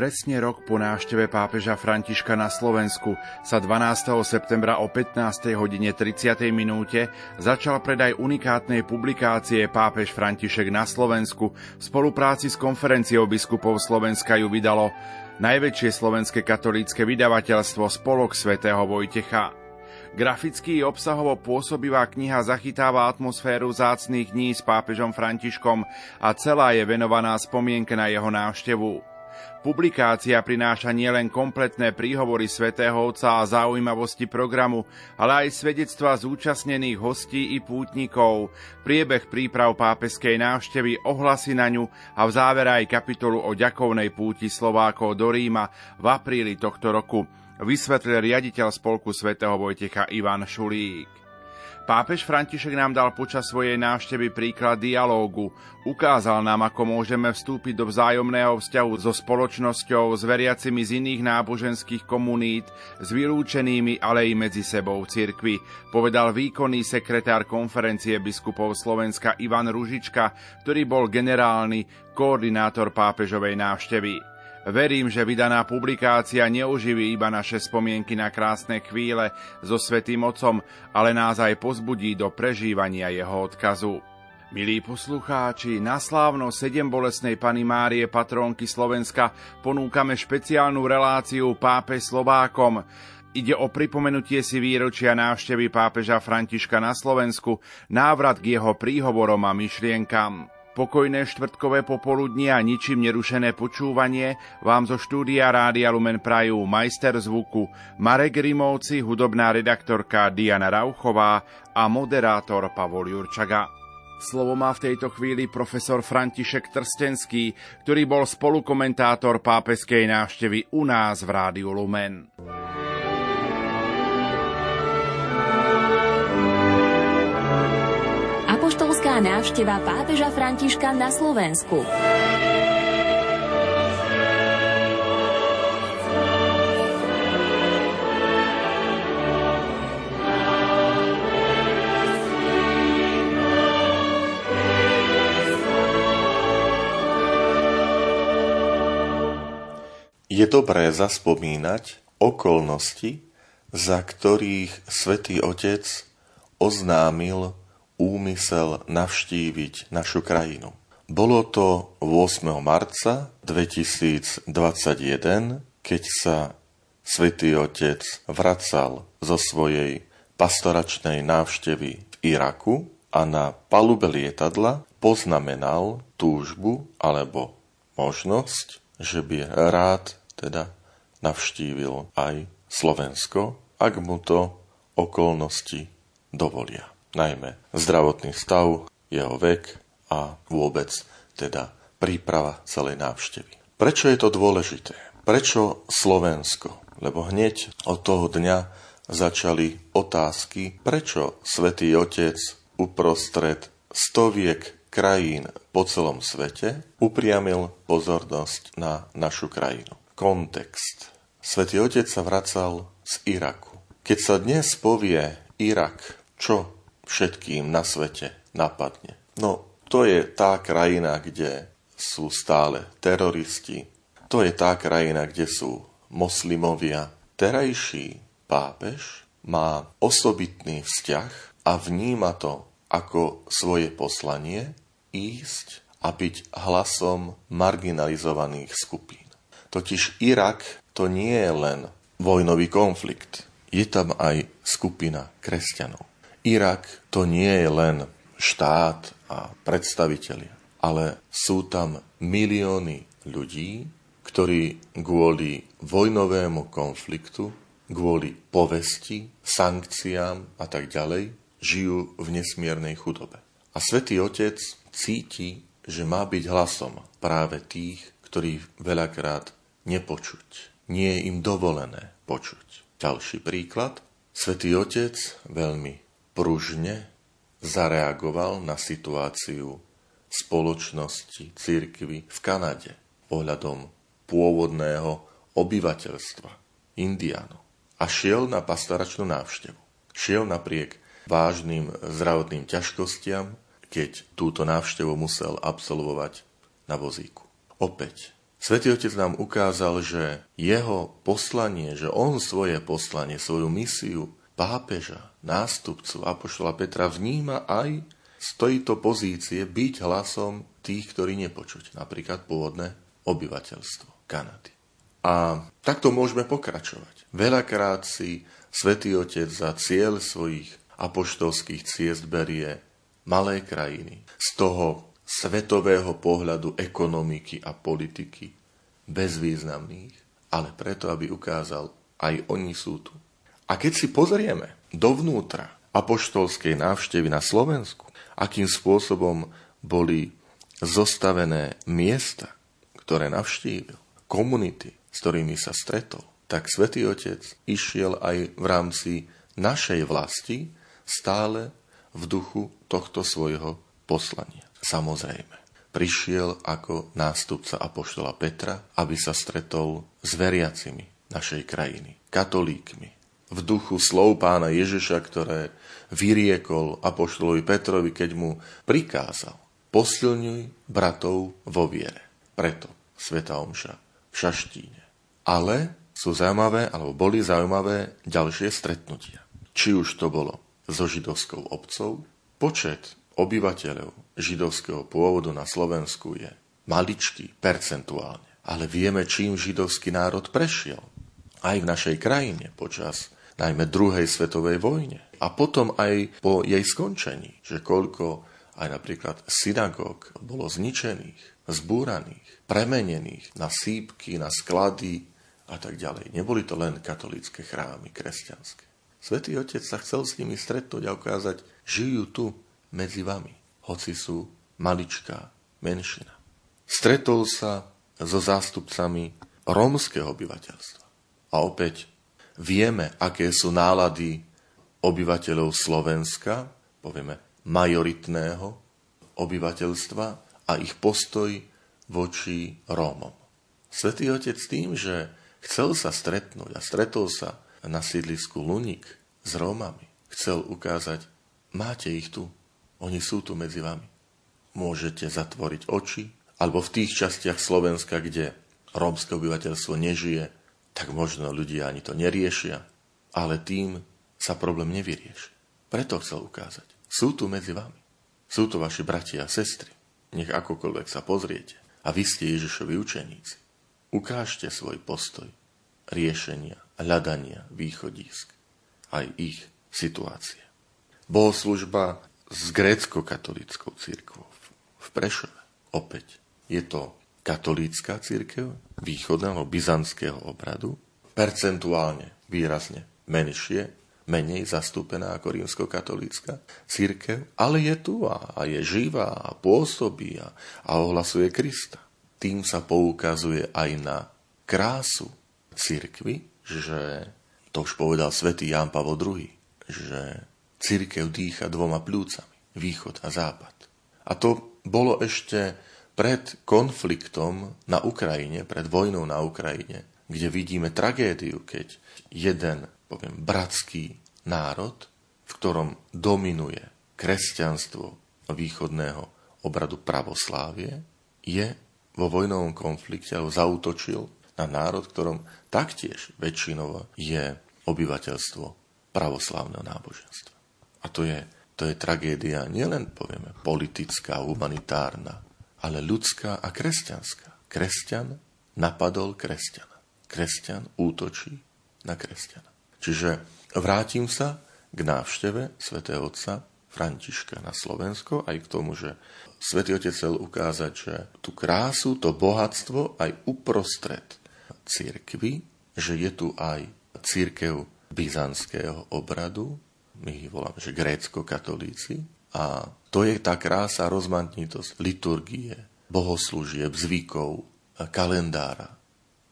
Presne rok po návšteve pápeža Františka na Slovensku sa 12. septembra o 15. hodine 30. minúte začal predaj unikátnej publikácie Pápež František na Slovensku. V spolupráci s konferenciou biskupov Slovenska ju vydalo najväčšie slovenské katolícke vydavateľstvo Spolok svätého Vojtecha. Graficky i obsahovo pôsobivá kniha zachytáva atmosféru zácných dní s pápežom Františkom a celá je venovaná spomienke na jeho návštevu. Publikácia prináša nielen kompletné príhovory svätého Otca a zaujímavosti programu, ale aj svedectva zúčastnených hostí i pútnikov, priebeh príprav pápeskej návštevy, ohlasy na ňu a v závere aj kapitolu o ďakovnej púti Slovákov do Ríma v apríli tohto roku, vysvetlil riaditeľ spolku svätého Vojtecha Ivan Šulík. Pápež František nám dal počas svojej návštevy príklad dialógu. Ukázal nám, ako môžeme vstúpiť do vzájomného vzťahu so spoločnosťou, s veriacimi z iných náboženských komunít, s vylúčenými, ale i medzi sebou cirkvi, povedal výkonný sekretár konferencie biskupov Slovenska Ivan Ružička, ktorý bol generálny koordinátor pápežovej návštevy. Verím, že vydaná publikácia neuživí iba naše spomienky na krásne chvíle so Svetým Otcom, ale nás aj pozbudí do prežívania jeho odkazu. Milí poslucháči, na slávno sedem bolesnej Pany Márie, patrónky Slovenska, ponúkame špeciálnu reláciu Pápe Slovákom. Ide o pripomenutie si výročia návštevy pápeža Františka na Slovensku, návrat k jeho príhovorom a myšlienkam. Pokojné štvrtkové popoludnie a ničím nerušené počúvanie vám zo štúdia Rádia Lumen prajú majster zvuku Marek Rimovci, hudobná redaktorka Diana Rauchová a moderátor Pavol Jurčaga. Slovo má v tejto chvíli profesor František Trstenský, ktorý bol spolukomentátor pápeskej návštevy u nás v Rádiu Lumen. Apoštolská návšteva pápeža Františka na Slovensku. Je dobré zaspomínať okolnosti, za ktorých svätý Otec oznámil úmysel navštíviť našu krajinu. Bolo to 8. marca 2021, keď sa svätý Otec vracal zo svojej pastoračnej návštevy v Iraku a na palube lietadla poznamenal túžbu alebo možnosť, že by rád teda navštívil aj Slovensko, ak mu to okolnosti dovolia najmä zdravotný stav, jeho vek a vôbec teda príprava celej návštevy. Prečo je to dôležité? Prečo Slovensko? Lebo hneď od toho dňa začali otázky, prečo Svetý Otec uprostred stoviek krajín po celom svete upriamil pozornosť na našu krajinu. Kontext. Svetý Otec sa vracal z Iraku. Keď sa dnes povie Irak, čo všetkým na svete napadne. No, to je tá krajina, kde sú stále teroristi, to je tá krajina, kde sú moslimovia. Terajší pápež má osobitný vzťah a vníma to ako svoje poslanie ísť a byť hlasom marginalizovaných skupín. Totiž Irak to nie je len vojnový konflikt, je tam aj skupina kresťanov. Irak to nie je len štát a predstavitelia, ale sú tam milióny ľudí, ktorí kvôli vojnovému konfliktu, kvôli povesti, sankciám a tak ďalej, žijú v nesmiernej chudobe. A Svetý Otec cíti, že má byť hlasom práve tých, ktorých veľakrát nepočuť. Nie je im dovolené počuť. Ďalší príklad. Svetý Otec veľmi pružne zareagoval na situáciu spoločnosti, církvy v Kanade ohľadom pôvodného obyvateľstva, Indiánov. A šiel na pastoračnú návštevu. Šiel napriek vážnym zdravotným ťažkostiam, keď túto návštevu musel absolvovať na vozíku. Opäť Svetý Otec nám ukázal, že jeho poslanie, že on svoje poslanie, svoju misiu pápeža, nástupcu Apoštola Petra vníma aj z tejto pozície byť hlasom tých, ktorí nepočuť, napríklad pôvodné obyvateľstvo Kanady. A takto môžeme pokračovať. Veľakrát si Svetý Otec za cieľ svojich apoštolských ciest berie malé krajiny z toho svetového pohľadu ekonomiky a politiky bezvýznamných, ale preto, aby ukázal, aj oni sú tu. A keď si pozrieme dovnútra apoštolskej návštevy na Slovensku, akým spôsobom boli zostavené miesta, ktoré navštívil, komunity, s ktorými sa stretol, tak Svetý Otec išiel aj v rámci našej vlasti stále v duchu tohto svojho poslania. Samozrejme, prišiel ako nástupca Apoštola Petra, aby sa stretol s veriacimi našej krajiny, katolíkmi, v duchu slov pána Ježiša, ktoré vyriekol Apoštolovi Petrovi, keď mu prikázal posilňuj bratov vo viere. Preto Sveta Omša v Šaštíne. Ale sú zaujímavé, alebo boli zaujímavé ďalšie stretnutia. Či už to bolo so židovskou obcov, počet obyvateľov židovského pôvodu na Slovensku je maličký percentuálne. Ale vieme, čím židovský národ prešiel. Aj v našej krajine počas najmä druhej svetovej vojne. A potom aj po jej skončení, že koľko aj napríklad synagóg bolo zničených, zbúraných, premenených na sípky, na sklady a tak ďalej. Neboli to len katolické chrámy kresťanské. Svetý Otec sa chcel s nimi stretnúť a ukázať, žijú tu medzi vami, hoci sú maličká menšina. Stretol sa so zástupcami rómskeho obyvateľstva. A opäť Vieme, aké sú nálady obyvateľov Slovenska, povieme majoritného obyvateľstva a ich postoj voči Rómom. Svetý Otec tým, že chcel sa stretnúť a stretol sa na sídlisku Lunik s Rómami, chcel ukázať, máte ich tu, oni sú tu medzi vami. Môžete zatvoriť oči, alebo v tých častiach Slovenska, kde rómske obyvateľstvo nežije, tak možno ľudia ani to neriešia, ale tým sa problém nevyrieši. Preto chcel ukázať. Sú tu medzi vami. Sú to vaši bratia a sestry. Nech akokoľvek sa pozriete. A vy ste Ježišovi učeníci. Ukážte svoj postoj riešenia, hľadania východisk. Aj ich situácie. Bohoslužba s grécko-katolickou církvou v Prešove. Opäť je to katolícka církev východného byzantského obradu, percentuálne výrazne menšie, menej zastúpená ako rímsko-katolícka církev, ale je tu a, a je živá a pôsobí a, a ohlasuje Krista. Tým sa poukazuje aj na krásu církvy, že to už povedal svätý Ján Pavol II, že církev dýcha dvoma plúcami, východ a západ. A to bolo ešte pred konfliktom na Ukrajine, pred vojnou na Ukrajine, kde vidíme tragédiu, keď jeden, poviem, bratský národ, v ktorom dominuje kresťanstvo východného obradu pravoslávie, je vo vojnovom konflikte alebo zautočil na národ, ktorom taktiež väčšinovo je obyvateľstvo pravoslávneho náboženstva. A to je, to je tragédia nielen, povieme, politická, humanitárna, ale ľudská a kresťanská. Kresťan napadol kresťana. Kresťan útočí na kresťana. Čiže vrátim sa k návšteve svätého Otca Františka na Slovensko, aj k tomu, že svätý Otec chcel ukázať, že tú krásu, to bohatstvo aj uprostred církvy, že je tu aj církev byzantského obradu, my ich voláme, že grécko-katolíci, a to je tá krása, rozmanitosť liturgie, bohoslúžieb, zvykov, kalendára.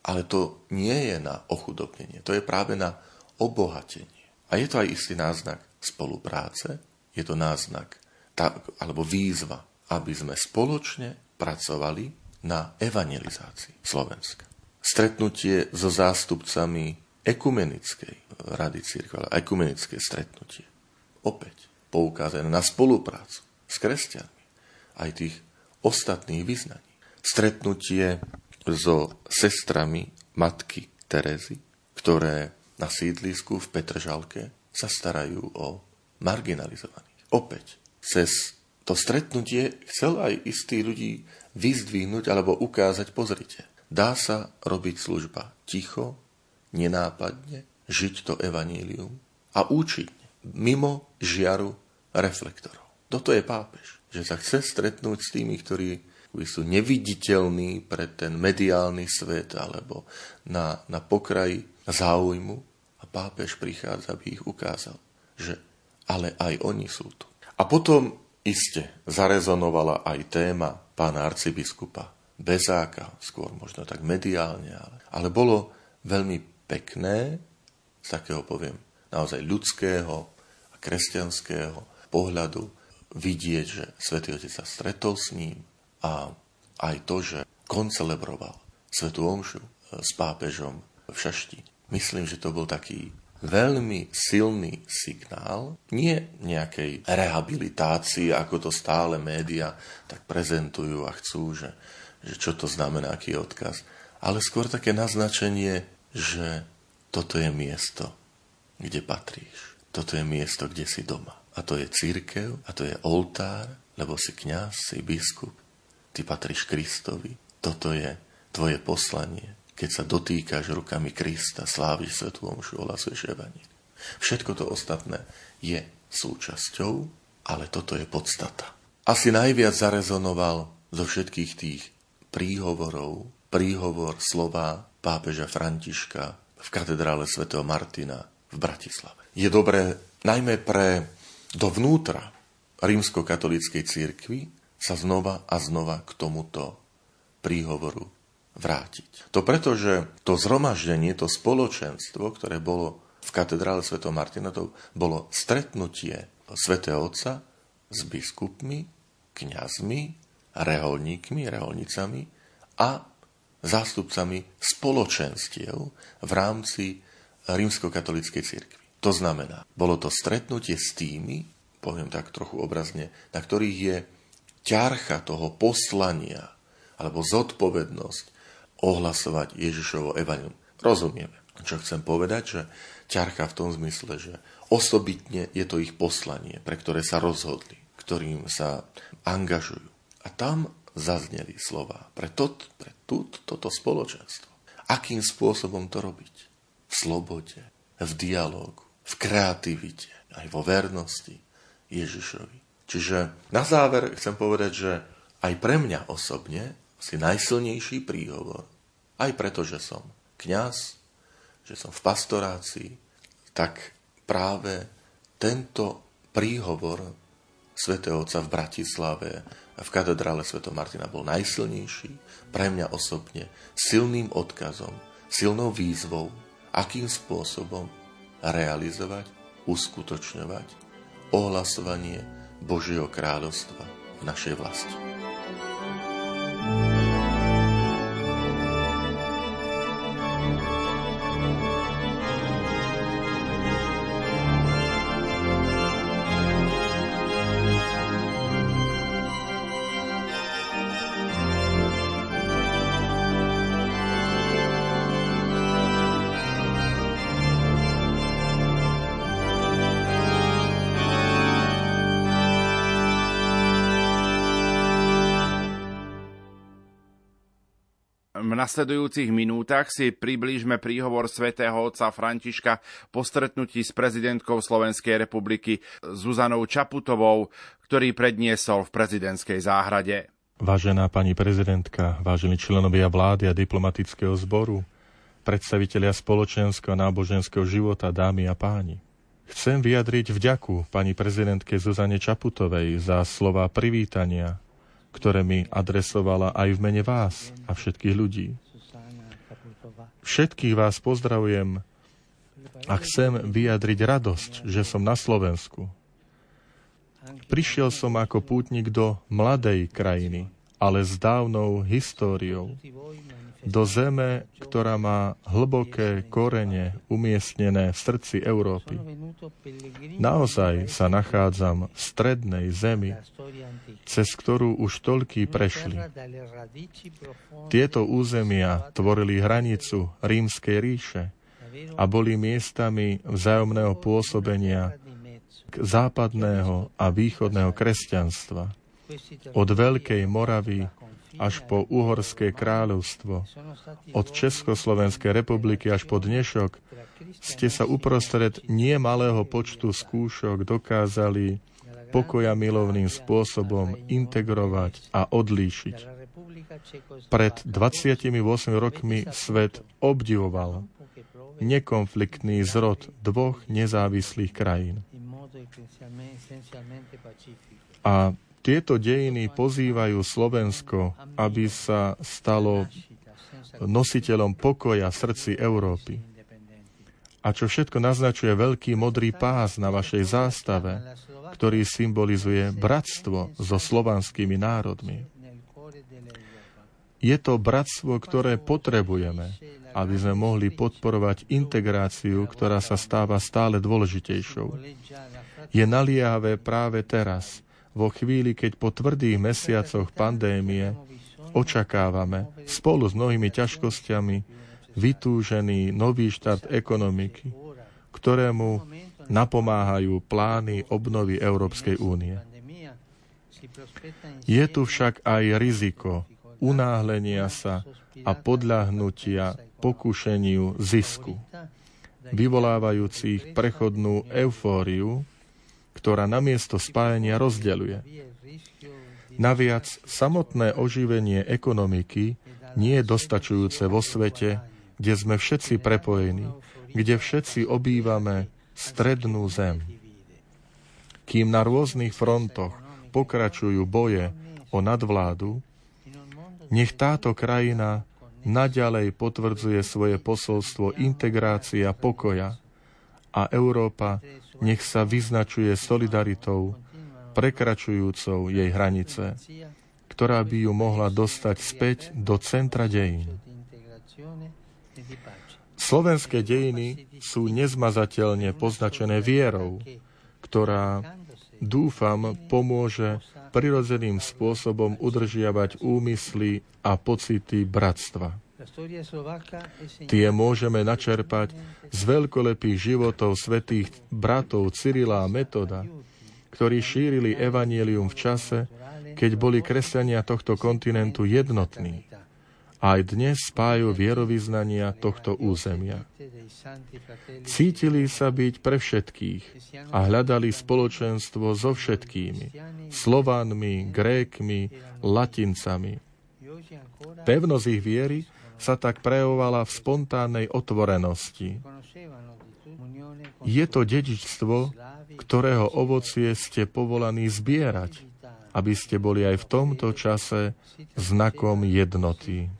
Ale to nie je na ochudobnenie, to je práve na obohatenie. A je to aj istý náznak spolupráce, je to náznak tá, alebo výzva, aby sme spoločne pracovali na evangelizácii Slovenska. Stretnutie so zástupcami ekumenickej rady církve, ekumenické stretnutie. Opäť poukázané na spoluprácu s kresťanmi, aj tých ostatných vyznaní. Stretnutie so sestrami matky Terezy, ktoré na sídlisku v Petržalke sa starajú o marginalizovaných. Opäť, cez to stretnutie chcel aj istý ľudí vyzdvihnúť alebo ukázať, pozrite, dá sa robiť služba ticho, nenápadne, žiť to evanílium a účinne, mimo žiaru reflektorov. Toto je pápež, že sa chce stretnúť s tými, ktorí sú neviditeľní pre ten mediálny svet alebo na, na pokraji záujmu a pápež prichádza, aby ich ukázal, že ale aj oni sú tu. A potom iste zarezonovala aj téma pána arcibiskupa Bezáka, skôr možno tak mediálne, ale, ale bolo veľmi pekné, z takého poviem, naozaj ľudského a kresťanského pohľadu vidieť, že Svetý Otec sa stretol s ním a aj to, že koncelebroval Svetú Omšu e, s pápežom v Šašti. Myslím, že to bol taký veľmi silný signál, nie nejakej rehabilitácii, ako to stále média tak prezentujú a chcú, že, že čo to znamená, aký odkaz, ale skôr také naznačenie, že toto je miesto, kde patríš. Toto je miesto, kde si doma. A to je církev, a to je oltár, lebo si kňaz, si biskup, ty patríš Kristovi. Toto je tvoje poslanie. Keď sa dotýkaš rukami Krista, sláviš svetú omšu, ohlasuješ. Všetko to ostatné je súčasťou, ale toto je podstata. Asi najviac zarezonoval zo všetkých tých príhovorov, príhovor slova pápeža Františka v katedrále svätého Martina v Bratislave. Je dobré najmä pre dovnútra rímsko-katolíckej církvy sa znova a znova k tomuto príhovoru vrátiť. To preto, že to zhromaždenie, to spoločenstvo, ktoré bolo v katedrále Sv. Martina, to bolo stretnutie svätého Otca s biskupmi, kňazmi, reholníkmi, reholnicami a zástupcami spoločenstiev v rámci rímsko-katolíckej církvy. To znamená, bolo to stretnutie s tými, poviem tak trochu obrazne, na ktorých je ťarcha toho poslania alebo zodpovednosť ohlasovať Ježišovo evanium. Rozumieme, čo chcem povedať, že ťarcha v tom zmysle, že osobitne je to ich poslanie, pre ktoré sa rozhodli, ktorým sa angažujú. A tam zazneli slova pre, tot, pre tut, toto spoločenstvo. Akým spôsobom to robiť? V slobode, v dialogu, v kreativite, aj vo vernosti Ježišovi. Čiže na záver chcem povedať, že aj pre mňa osobne si najsilnejší príhovor, aj preto, že som kňaz, že som v pastorácii, tak práve tento príhovor svätého Otca v Bratislave v katedrále Sv. Martina bol najsilnejší, pre mňa osobne silným odkazom, silnou výzvou, akým spôsobom realizovať, uskutočňovať ohlasovanie Božieho kráľovstva v našej vlasti. Nasledujúcich minútach si priblížme príhovor svätého otca Františka po stretnutí s prezidentkou Slovenskej republiky Zuzanou Čaputovou, ktorý predniesol v prezidentskej záhrade. Vážená pani prezidentka, vážení členovia vlády a diplomatického zboru, predstavitelia spoločenského a náboženského života, dámy a páni. Chcem vyjadriť vďaku pani prezidentke Zuzane Čaputovej za slova privítania ktoré mi adresovala aj v mene vás a všetkých ľudí. Všetkých vás pozdravujem a chcem vyjadriť radosť, že som na Slovensku. Prišiel som ako pútnik do mladej krajiny, ale s dávnou históriou. Do zeme, ktorá má hlboké korene umiestnené v srdci Európy. Naozaj sa nachádzam v strednej zemi, cez ktorú už toľký prešli. Tieto územia tvorili hranicu rímskej ríše a boli miestami vzájomného pôsobenia západného a východného kresťanstva. Od Veľkej Moravy až po Uhorské kráľovstvo, od Československej republiky až po dnešok, ste sa uprostred nie malého počtu skúšok dokázali pokoja milovným spôsobom integrovať a odlíšiť. Pred 28 rokmi svet obdivoval nekonfliktný zrod dvoch nezávislých krajín. A tieto dejiny pozývajú Slovensko, aby sa stalo nositeľom pokoja v srdci Európy. A čo všetko naznačuje veľký modrý pás na vašej zástave, ktorý symbolizuje bratstvo so slovanskými národmi. Je to bratstvo, ktoré potrebujeme, aby sme mohli podporovať integráciu, ktorá sa stáva stále dôležitejšou. Je naliehavé práve teraz, vo chvíli, keď po tvrdých mesiacoch pandémie očakávame spolu s mnohými ťažkosťami vytúžený nový štart ekonomiky, ktorému napomáhajú plány obnovy Európskej únie. Je tu však aj riziko unáhlenia sa a podľahnutia pokušeniu zisku, vyvolávajúcich prechodnú eufóriu, ktorá namiesto spájania rozdeľuje. Naviac, samotné oživenie ekonomiky nie je dostačujúce vo svete, kde sme všetci prepojení, kde všetci obývame strednú zem. Kým na rôznych frontoch pokračujú boje o nadvládu, nech táto krajina naďalej potvrdzuje svoje posolstvo integrácia pokoja a Európa nech sa vyznačuje solidaritou, prekračujúcou jej hranice, ktorá by ju mohla dostať späť do centra dejín. Slovenské dejiny sú nezmazateľne poznačené vierou, ktorá, dúfam, pomôže prirodzeným spôsobom udržiavať úmysly a pocity bratstva. Tie môžeme načerpať z veľkolepých životov svetých bratov Cyrila a Metoda, ktorí šírili evanielium v čase, keď boli kresťania tohto kontinentu jednotní. Aj dnes spájajú vierovýznania tohto územia. Cítili sa byť pre všetkých a hľadali spoločenstvo so všetkými, Slovanmi, Grékmi, Latincami. Pevnosť ich viery sa tak prejavovala v spontánnej otvorenosti. Je to dedičstvo, ktorého ovocie ste povolaní zbierať, aby ste boli aj v tomto čase znakom jednoty.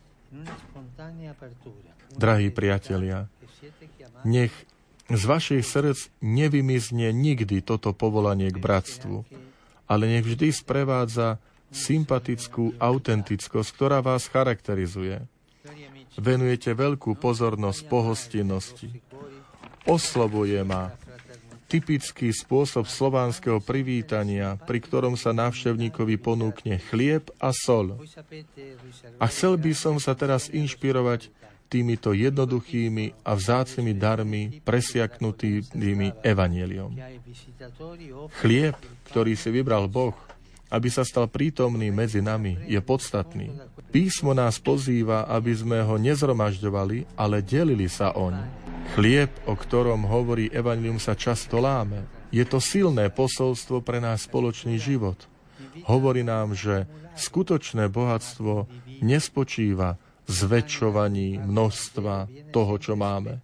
Drahí priatelia, nech z vašich srdc nevymizne nikdy toto povolanie k bratstvu, ale nech vždy sprevádza sympatickú autentickosť, ktorá vás charakterizuje – venujete veľkú pozornosť pohostinnosti. Oslovuje ma typický spôsob slovanského privítania, pri ktorom sa návštevníkovi ponúkne chlieb a sol. A chcel by som sa teraz inšpirovať týmito jednoduchými a vzácnými darmi presiaknutými evaneliom. Chlieb, ktorý si vybral Boh, aby sa stal prítomný medzi nami, je podstatný. Písmo nás pozýva, aby sme ho nezromažďovali, ale delili sa oň. Chlieb, o ktorom hovorí Evangelium, sa často láme. Je to silné posolstvo pre náš spoločný život. Hovorí nám, že skutočné bohatstvo nespočíva zväčšovaní množstva toho, čo máme,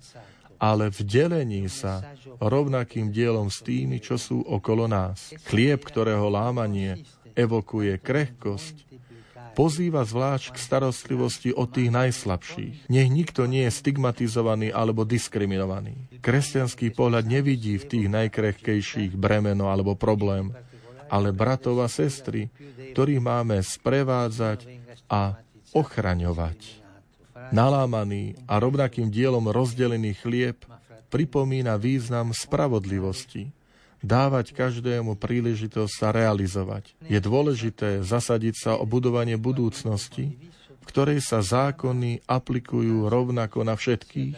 ale v delení sa rovnakým dielom s tými, čo sú okolo nás. Chlieb, ktorého lámanie evokuje krehkosť, pozýva zvlášť k starostlivosti o tých najslabších. Nech nikto nie je stigmatizovaný alebo diskriminovaný. Kresťanský pohľad nevidí v tých najkrehkejších bremeno alebo problém, ale bratov a sestry, ktorých máme sprevádzať a ochraňovať. Nalámaný a rovnakým dielom rozdelený chlieb pripomína význam spravodlivosti, dávať každému príležitosť sa realizovať. Je dôležité zasadiť sa o budovanie budúcnosti, v ktorej sa zákony aplikujú rovnako na všetkých,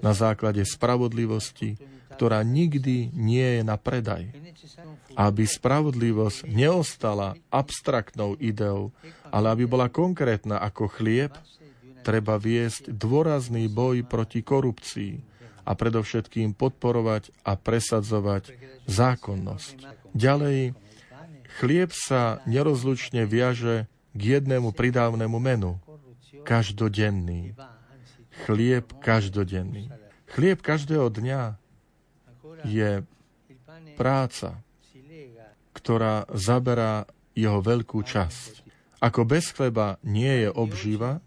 na základe spravodlivosti, ktorá nikdy nie je na predaj. Aby spravodlivosť neostala abstraktnou ideou, ale aby bola konkrétna ako chlieb, treba viesť dôrazný boj proti korupcii a predovšetkým podporovať a presadzovať zákonnosť. Ďalej, chlieb sa nerozlučne viaže k jednému pridávnemu menu. Každodenný. Chlieb každodenný. Chlieb každého dňa je práca, ktorá zaberá jeho veľkú časť. Ako bez chleba nie je obživa,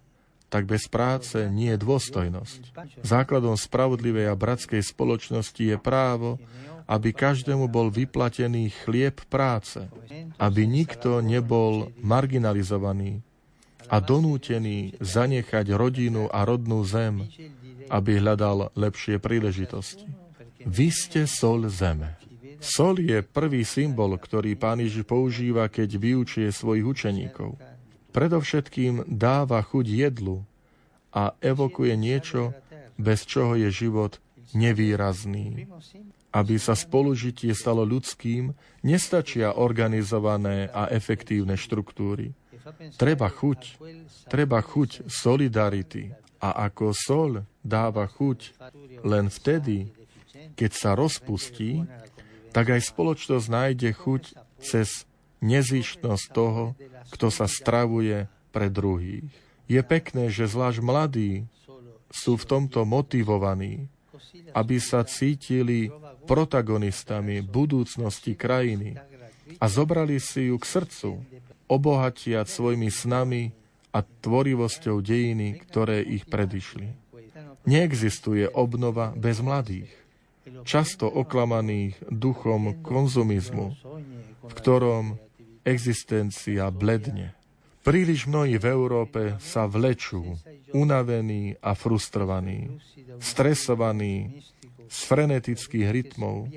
tak bez práce nie je dôstojnosť. Základom spravodlivej a bratskej spoločnosti je právo, aby každému bol vyplatený chlieb práce, aby nikto nebol marginalizovaný a donútený zanechať rodinu a rodnú zem, aby hľadal lepšie príležitosti. Vy ste sol zeme. Sol je prvý symbol, ktorý pán Ježiš používa, keď vyučuje svojich učeníkov. Predovšetkým dáva chuť jedlu a evokuje niečo, bez čoho je život nevýrazný. Aby sa spolužitie stalo ľudským, nestačia organizované a efektívne štruktúry. Treba chuť, treba chuť solidarity. A ako sol dáva chuť len vtedy, keď sa rozpustí, tak aj spoločnosť nájde chuť cez nezištnosť toho, kto sa stravuje pre druhých. Je pekné, že zvlášť mladí sú v tomto motivovaní, aby sa cítili protagonistami budúcnosti krajiny a zobrali si ju k srdcu, obohatiať svojimi snami a tvorivosťou dejiny, ktoré ich predišli. Neexistuje obnova bez mladých často oklamaných duchom konzumizmu, v ktorom existencia bledne. Príliš mnohí v Európe sa vlečú, unavení a frustrovaní, stresovaní z frenetických rytmov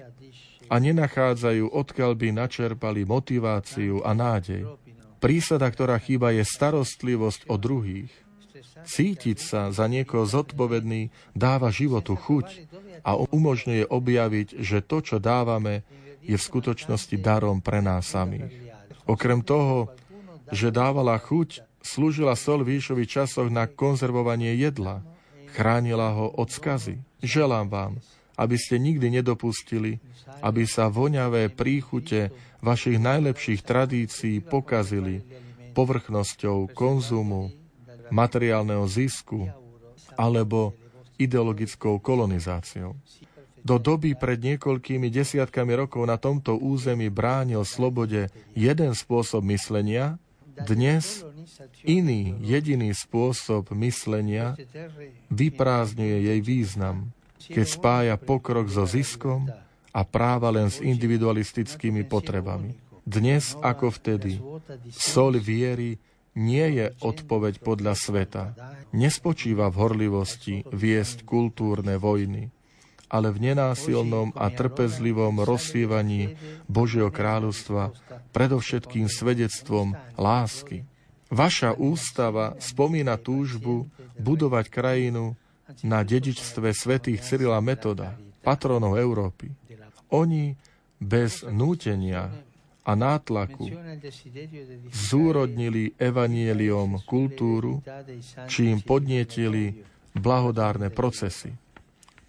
a nenachádzajú, odkiaľ by načerpali motiváciu a nádej. Prísada, ktorá chýba, je starostlivosť o druhých. Cítiť sa za niekoho zodpovedný dáva životu chuť a umožňuje objaviť, že to, čo dávame, je v skutočnosti darom pre nás samých. Okrem toho, že dávala chuť, slúžila sol v Ježišových časoch na konzervovanie jedla. Chránila ho od skazy. Želám vám, aby ste nikdy nedopustili, aby sa voňavé príchute vašich najlepších tradícií pokazili povrchnosťou konzumu, materiálneho zisku alebo ideologickou kolonizáciou. Do doby pred niekoľkými desiatkami rokov na tomto území bránil slobode jeden spôsob myslenia, dnes iný jediný spôsob myslenia vyprázdňuje jej význam, keď spája pokrok so ziskom a práva len s individualistickými potrebami. Dnes ako vtedy, sol viery nie je odpoveď podľa sveta. Nespočíva v horlivosti viesť kultúrne vojny, ale v nenásilnom a trpezlivom rozsievaní Božieho kráľovstva, predovšetkým svedectvom lásky. Vaša ústava spomína túžbu budovať krajinu na dedičstve svätých Cyrila Metoda, patronov Európy. Oni bez nútenia a nátlaku zúrodnili evanieliom kultúru, čím podnietili blahodárne procesy.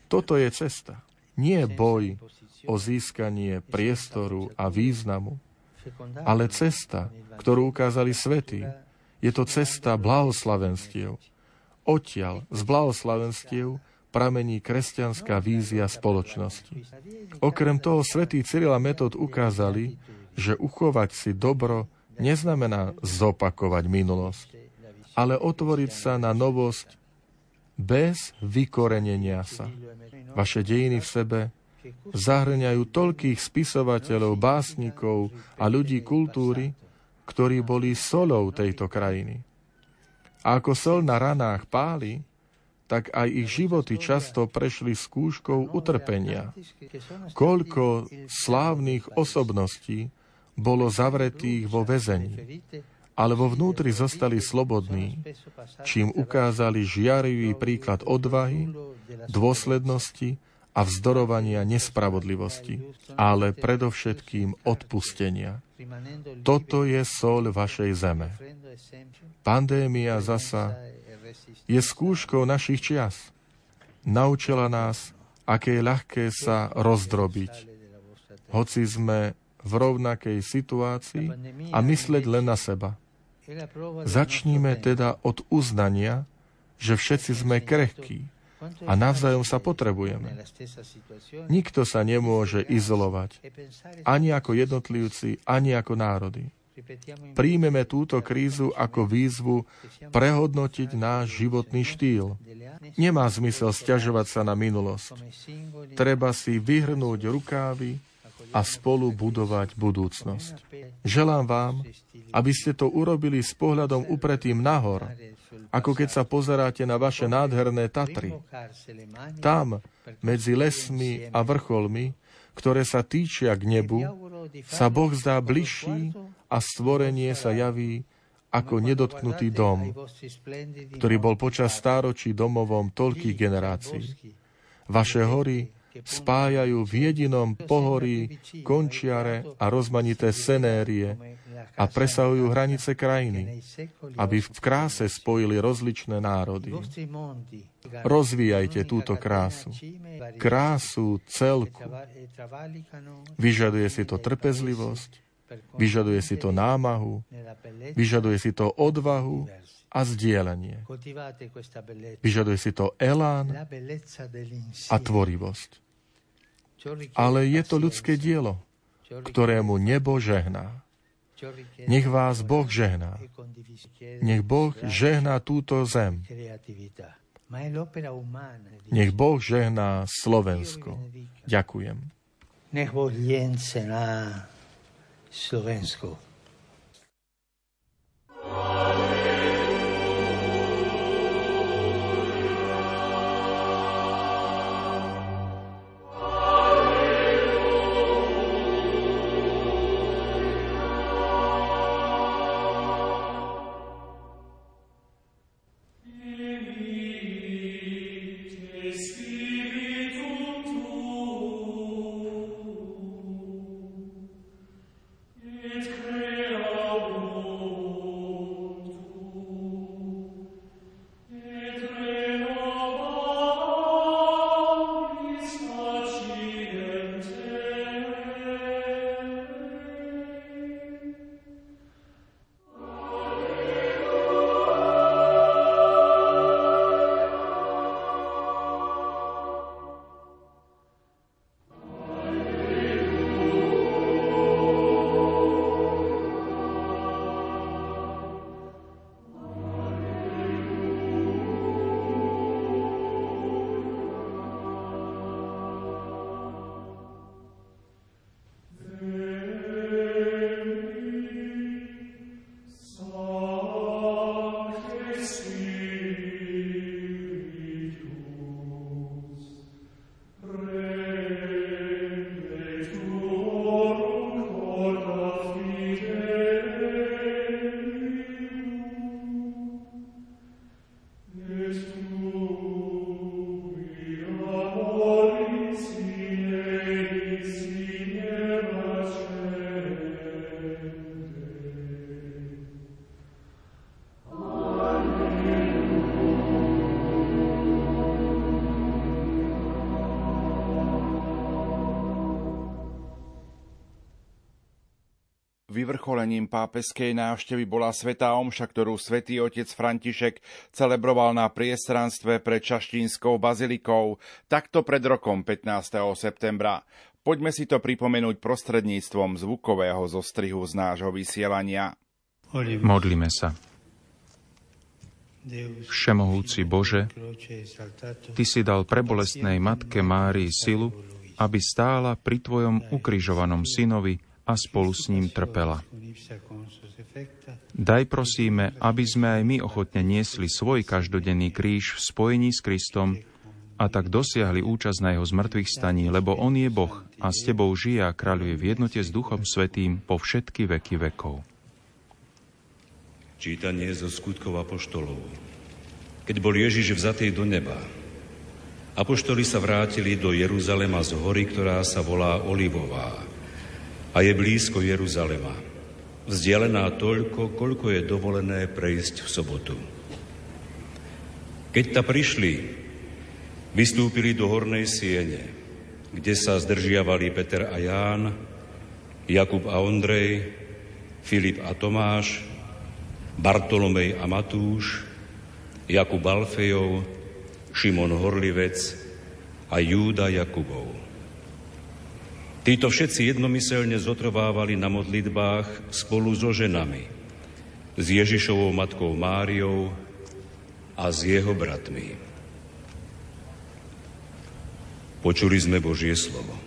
Toto je cesta. Nie boj o získanie priestoru a významu, ale cesta, ktorú ukázali svety. Je to cesta blahoslavenstiev. Odtiaľ z blahoslavenstiev pramení kresťanská vízia spoločnosti. Okrem toho svätý Cyril a Metod ukázali, že uchovať si dobro neznamená zopakovať minulosť, ale otvoriť sa na novosť bez vykorenenia sa. Vaše dejiny v sebe zahrňajú toľkých spisovateľov, básnikov a ľudí kultúry, ktorí boli solou tejto krajiny. A ako sol na ranách páli, tak aj ich životy často prešli skúškou utrpenia. Koľko slávnych osobností bolo zavretých vo väzení, ale vo vnútri zostali slobodní, čím ukázali žiarivý príklad odvahy, dôslednosti a vzdorovania nespravodlivosti, ale predovšetkým odpustenia. Toto je sol vašej zeme. Pandémia zasa je skúškou našich čias. Naučila nás, aké je ľahké sa rozdrobiť, hoci sme v rovnakej situácii a mysleť len na seba. Začníme teda od uznania, že všetci sme krehkí a navzájom sa potrebujeme. Nikto sa nemôže izolovať, ani ako jednotlivci, ani ako národy. Príjmeme túto krízu ako výzvu prehodnotiť náš životný štýl. Nemá zmysel stiažovať sa na minulosť. Treba si vyhrnúť rukávy a spolu budovať budúcnosť. Želám vám, aby ste to urobili s pohľadom upretým nahor, ako keď sa pozeráte na vaše nádherné Tatry. Tam, medzi lesmi a vrcholmi, ktoré sa týčia k nebu, sa Boh zdá bližší a stvorenie sa javí ako nedotknutý dom, ktorý bol počas stáročí domovom toľkých generácií. Vaše hory spájajú v jedinom pohorí končiare a rozmanité senérie a presahujú hranice krajiny, aby v kráse spojili rozličné národy. Rozvíjajte túto krásu, krásu celku. Vyžaduje si to trpezlivosť, vyžaduje si to námahu, vyžaduje si to odvahu a zdieľanie. Vyžaduje si to elán a tvorivosť. Ale je to ľudské dielo, ktorému nebo žehná. Nech vás Boh žehná. Nech Boh žehná túto zem. Nech Boh žehná Slovensko. Ďakujem. Nech Boh Slovensko. Vyvrcholením pápeskej návštevy bola Svetá Omša, ktorú svätý otec František celebroval na priestranstve pred Čaštínskou bazilikou, takto pred rokom 15. septembra. Poďme si to pripomenúť prostredníctvom zvukového zostrihu z nášho vysielania. Modlíme sa. Všemohúci Bože, Ty si dal prebolestnej Matke Márii silu, aby stála pri Tvojom ukrižovanom synovi a spolu s ním trpela. Daj prosíme, aby sme aj my ochotne niesli svoj každodenný kríž v spojení s Kristom a tak dosiahli účasť na jeho zmrtvých staní, lebo on je Boh a s tebou žije a kráľuje v jednote s Duchom Svetým po všetky veky vekov. Čítanie zo skutkov apoštolov. Keď bol Ježiš vzatý do neba, apoštoli sa vrátili do Jeruzalema z hory, ktorá sa volá Olivová a je blízko Jeruzalema. Vzdialená toľko, koľko je dovolené prejsť v sobotu. Keď ta prišli, Vystúpili do hornej siene, kde sa zdržiavali Peter a Ján, Jakub a Ondrej, Filip a Tomáš, Bartolomej a Matúš, Jakub Alfejov, Šimon Horlivec a Júda Jakubov. Títo všetci jednomyselne zotrvávali na modlitbách spolu so ženami, s Ježišovou matkou Máriou a s jeho bratmi. Počuli sme Božie slovo.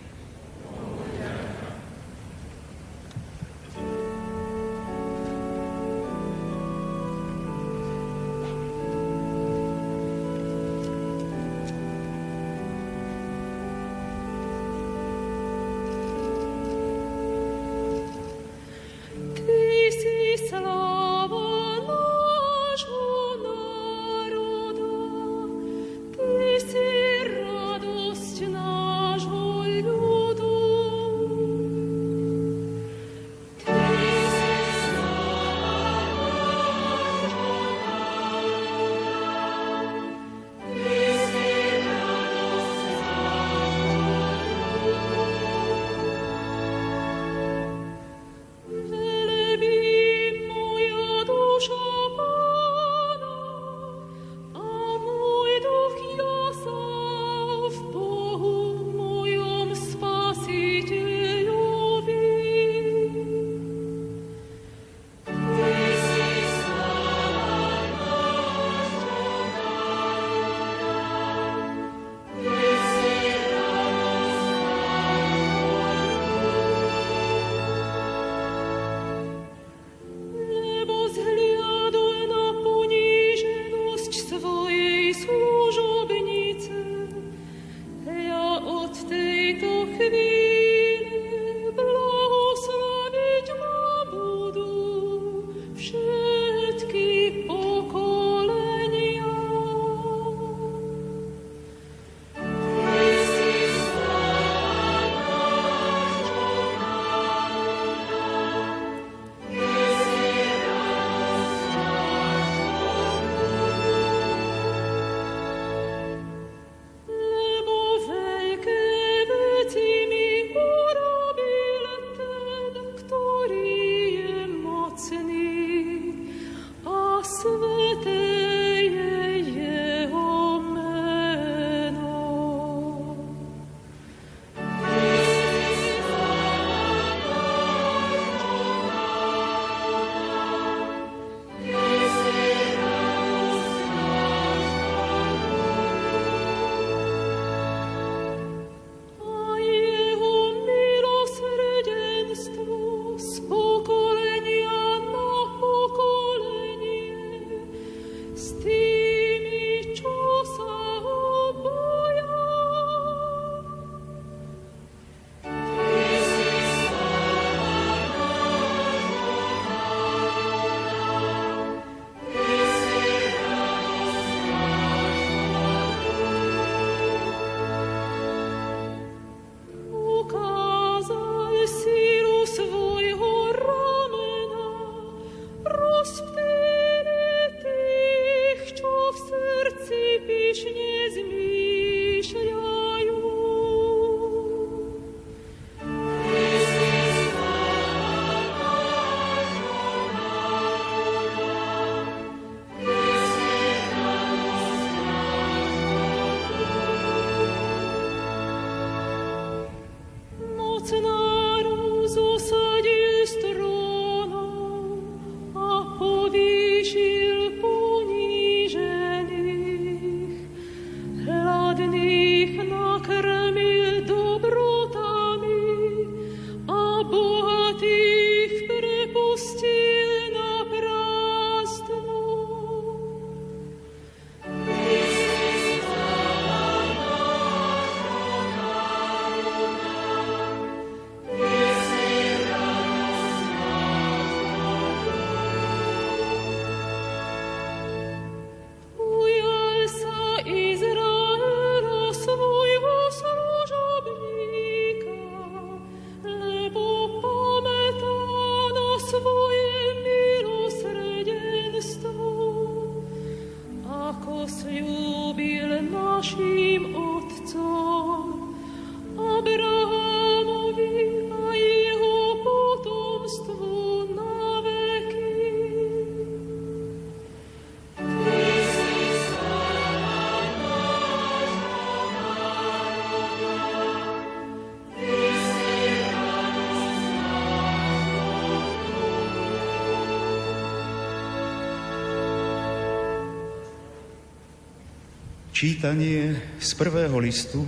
Čítanie z prvého listu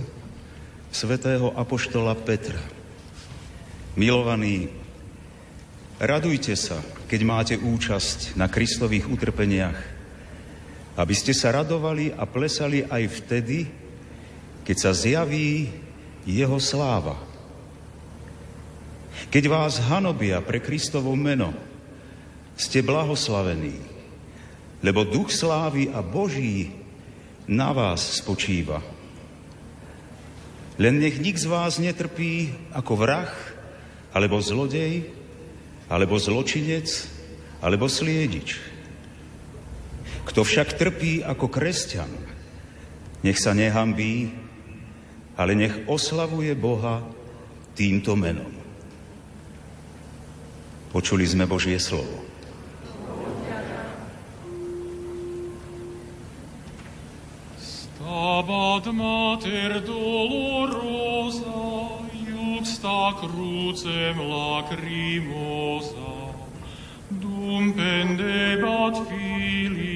svätého Apoštola Petra. Milovaní, radujte sa, keď máte účasť na Kristových utrpeniach, aby ste sa radovali a plesali aj vtedy, keď sa zjaví Jeho sláva. Keď vás hanobia pre Kristovo meno, ste blahoslavení, lebo Duch slávy a Boží na vás spočíva. Len nech nik z vás netrpí ako vrah, alebo zlodej, alebo zločinec, alebo sliedič. Kto však trpí ako kresťan, nech sa nehambí, ale nech oslavuje Boha týmto menom. Počuli sme Božie slovo. Stabat mater dolorosa, juxta crucem lacrimosa, dum pendebat filius.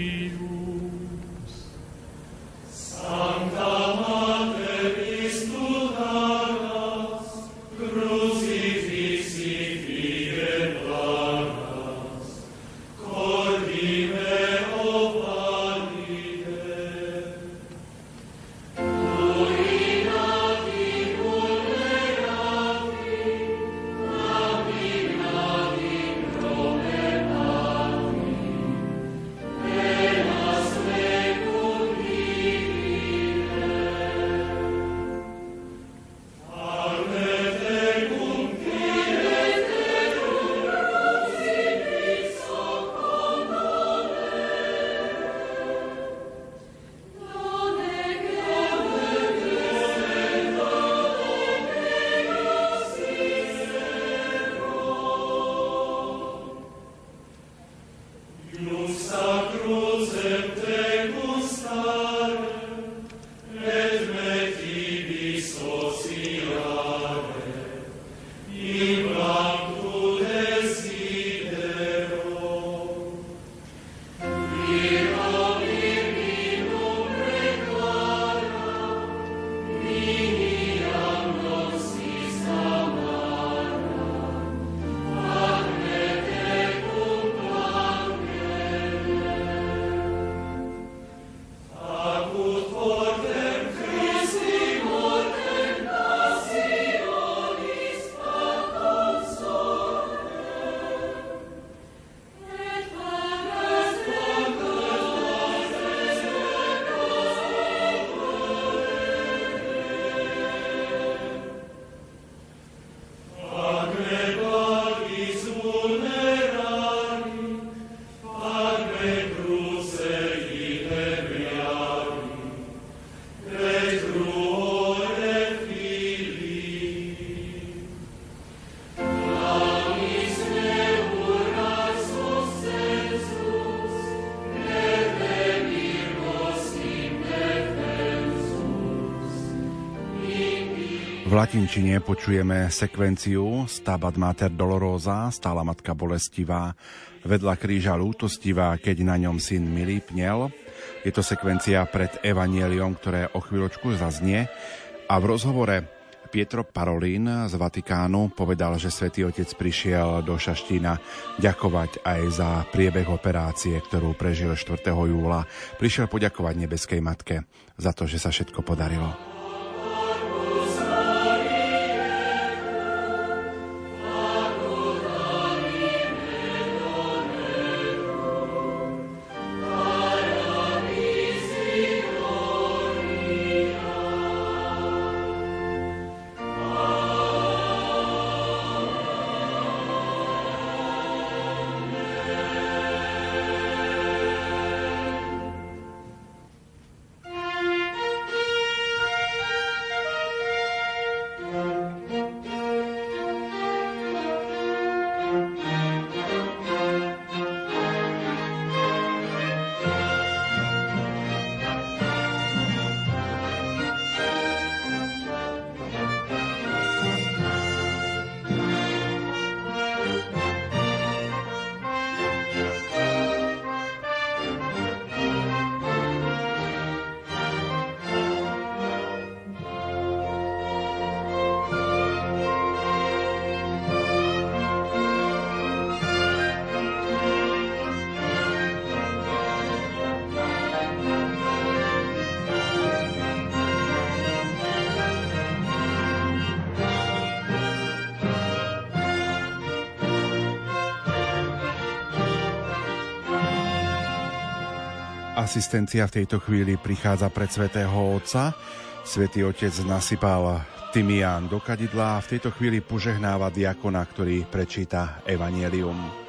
Latinčine počujeme sekvenciu Stabat Mater Dolorosa, stála matka bolestivá, vedľa kríža lútostivá, keď na ňom syn milý pnel. Je to sekvencia pred Evangeliom, ktoré o chvíľočku zaznie. A v rozhovore Pietro Parolín z Vatikánu povedal, že svätý Otec prišiel do Šaštína ďakovať aj za priebeh operácie, ktorú prežil 4. júla. Prišiel poďakovať nebeskej matke za to, že sa všetko podarilo. Asistencia v tejto chvíli prichádza pred svätého Otca. Svetý Otec nasypal tymián do kadidla a v tejto chvíli požehnáva diakona, ktorý prečíta Evangelium.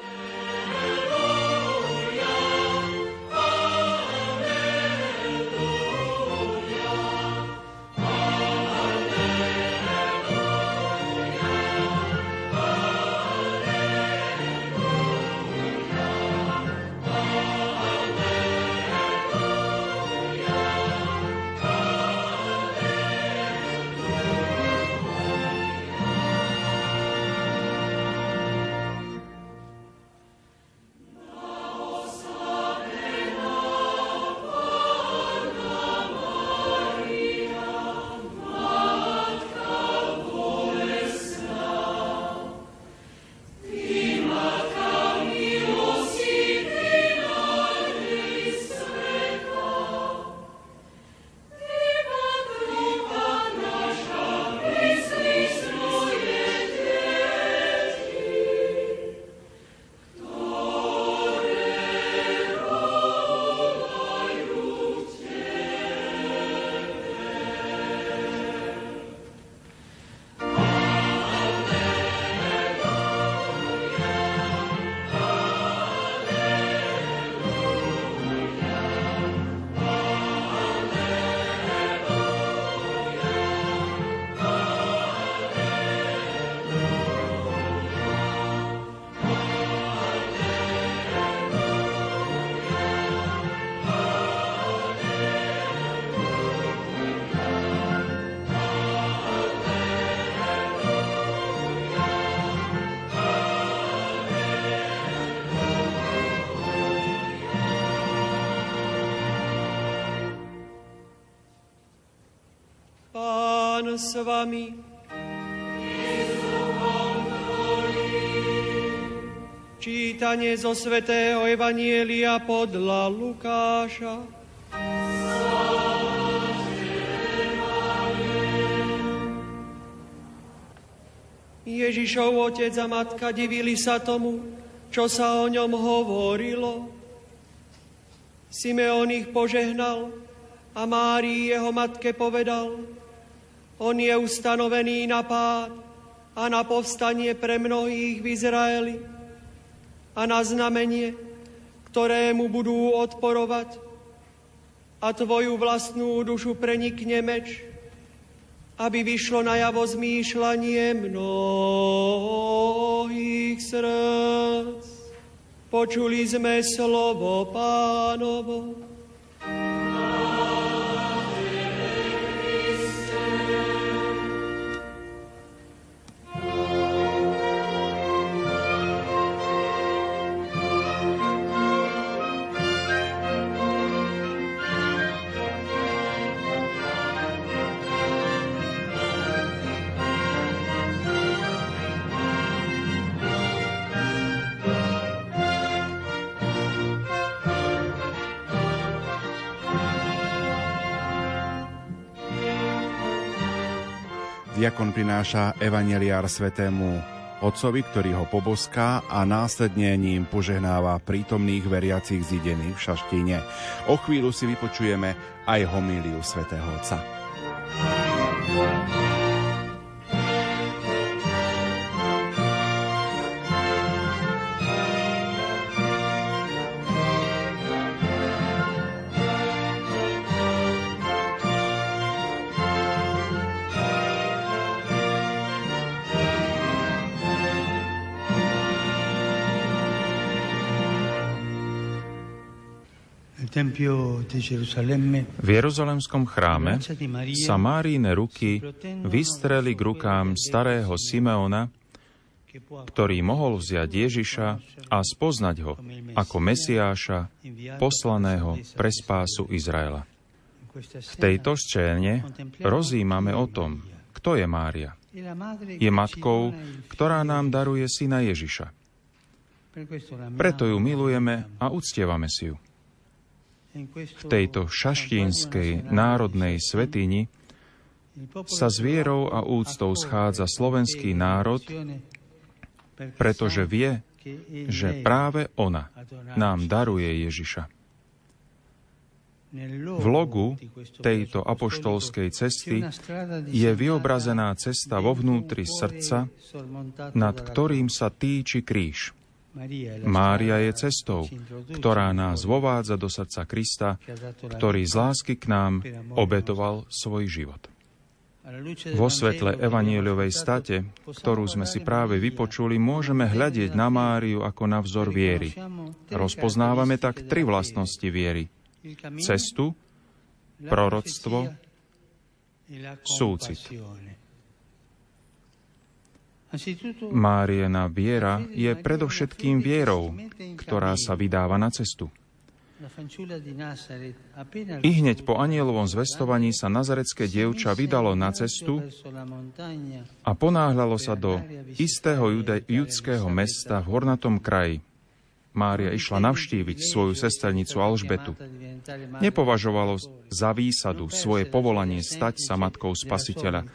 Vami. Čítanie zo svätého Evanielia podľa Lukáša. Ježišov otec a matka divili sa tomu, čo sa o ňom hovorilo. Simeon ich požehnal a Márii jeho matke povedal, on je ustanovený na pád a na povstanie pre mnohých v Izraeli a na znamenie, ktorému budú odporovať a tvoju vlastnú dušu prenikne meč, aby vyšlo na javo zmýšľanie mnohých srdc. Počuli sme slovo pánovo. Diakon prináša evaneliár svetému otcovi, ktorý ho poboská a následne ním požehnáva prítomných veriacich zidených v Šaštíne. O chvíľu si vypočujeme aj homíliu svätého Otca. thank you V Jeruzalemskom chráme sa Máríne ruky vystreli k rukám starého Simeona, ktorý mohol vziať Ježiša a spoznať ho ako Mesiáša, poslaného pre spásu Izraela. V tejto scéne rozímame o tom, kto je Mária. Je matkou, ktorá nám daruje syna Ježiša. Preto ju milujeme a uctievame si ju. V tejto šaštínskej národnej svetini sa s vierou a úctou schádza slovenský národ, pretože vie, že práve ona nám daruje Ježiša. V logu tejto apoštolskej cesty je vyobrazená cesta vo vnútri srdca, nad ktorým sa týči kríž. Mária je cestou, ktorá nás vovádza do srdca Krista, ktorý z lásky k nám obetoval svoj život. Vo svetle evanieliovej state, ktorú sme si práve vypočuli, môžeme hľadieť na Máriu ako na vzor viery. Rozpoznávame tak tri vlastnosti viery – cestu, proroctvo, súcit. Máriena viera je predovšetkým vierou, ktorá sa vydáva na cestu. I hneď po anielovom zvestovaní sa nazarecké dievča vydalo na cestu a ponáhľalo sa do istého judského mesta v hornatom kraji, Mária išla navštíviť svoju sesternicu Alžbetu. Nepovažovalo za výsadu svoje povolanie stať sa matkou spasiteľa.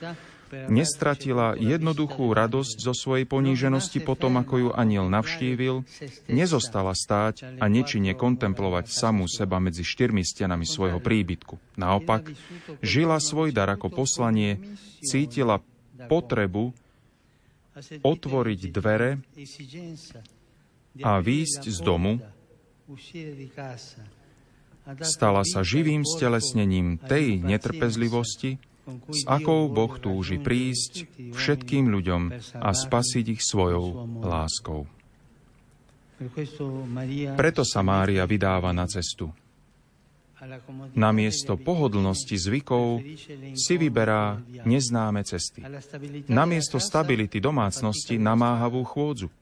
Nestratila jednoduchú radosť zo svojej poníženosti potom, ako ju aniel navštívil, nezostala stáť a nečine kontemplovať samú seba medzi štyrmi stenami svojho príbytku. Naopak, žila svoj dar ako poslanie, cítila potrebu otvoriť dvere a výjsť z domu, stala sa živým stelesnením tej netrpezlivosti, s akou Boh túži prísť všetkým ľuďom a spasiť ich svojou láskou. Preto sa Mária vydáva na cestu. Namiesto pohodlnosti zvykov si vyberá neznáme cesty. Namiesto stability domácnosti namáhavú chôdzu.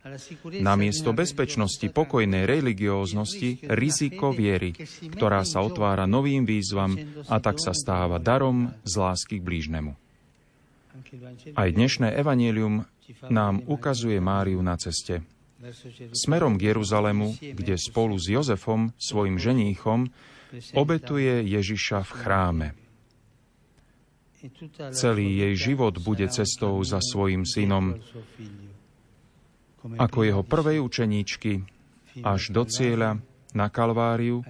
Namiesto bezpečnosti pokojnej religióznosti riziko viery, ktorá sa otvára novým výzvam a tak sa stáva darom z lásky k blížnemu. Aj dnešné evanílium nám ukazuje Máriu na ceste. Smerom k Jeruzalemu, kde spolu s Jozefom, svojim ženíchom, obetuje Ježiša v chráme. Celý jej život bude cestou za svojim synom, ako jeho prvej učeníčky, až do cieľa na Kalváriu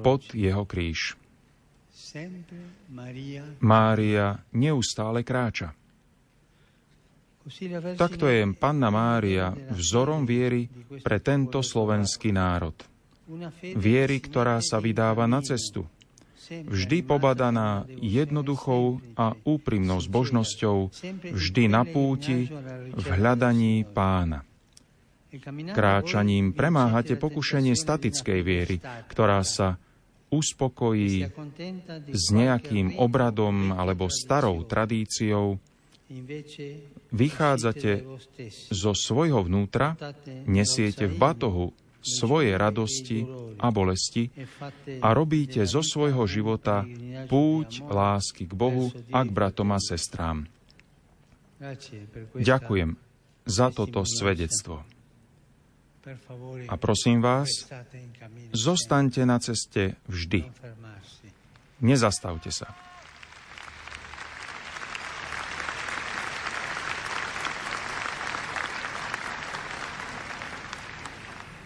pod jeho kríž. Mária neustále kráča. Takto je Panna Mária vzorom viery pre tento slovenský národ – Viery, ktorá sa vydáva na cestu. Vždy pobadaná jednoduchou a úprimnou zbožnosťou, vždy na púti, v hľadaní pána. Kráčaním premáhate pokušenie statickej viery, ktorá sa uspokojí s nejakým obradom alebo starou tradíciou, vychádzate zo svojho vnútra, nesiete v batohu svoje radosti a bolesti a robíte zo svojho života púť lásky k Bohu a k bratom a sestrám. Ďakujem za toto svedectvo. A prosím vás, zostaňte na ceste vždy. Nezastavte sa.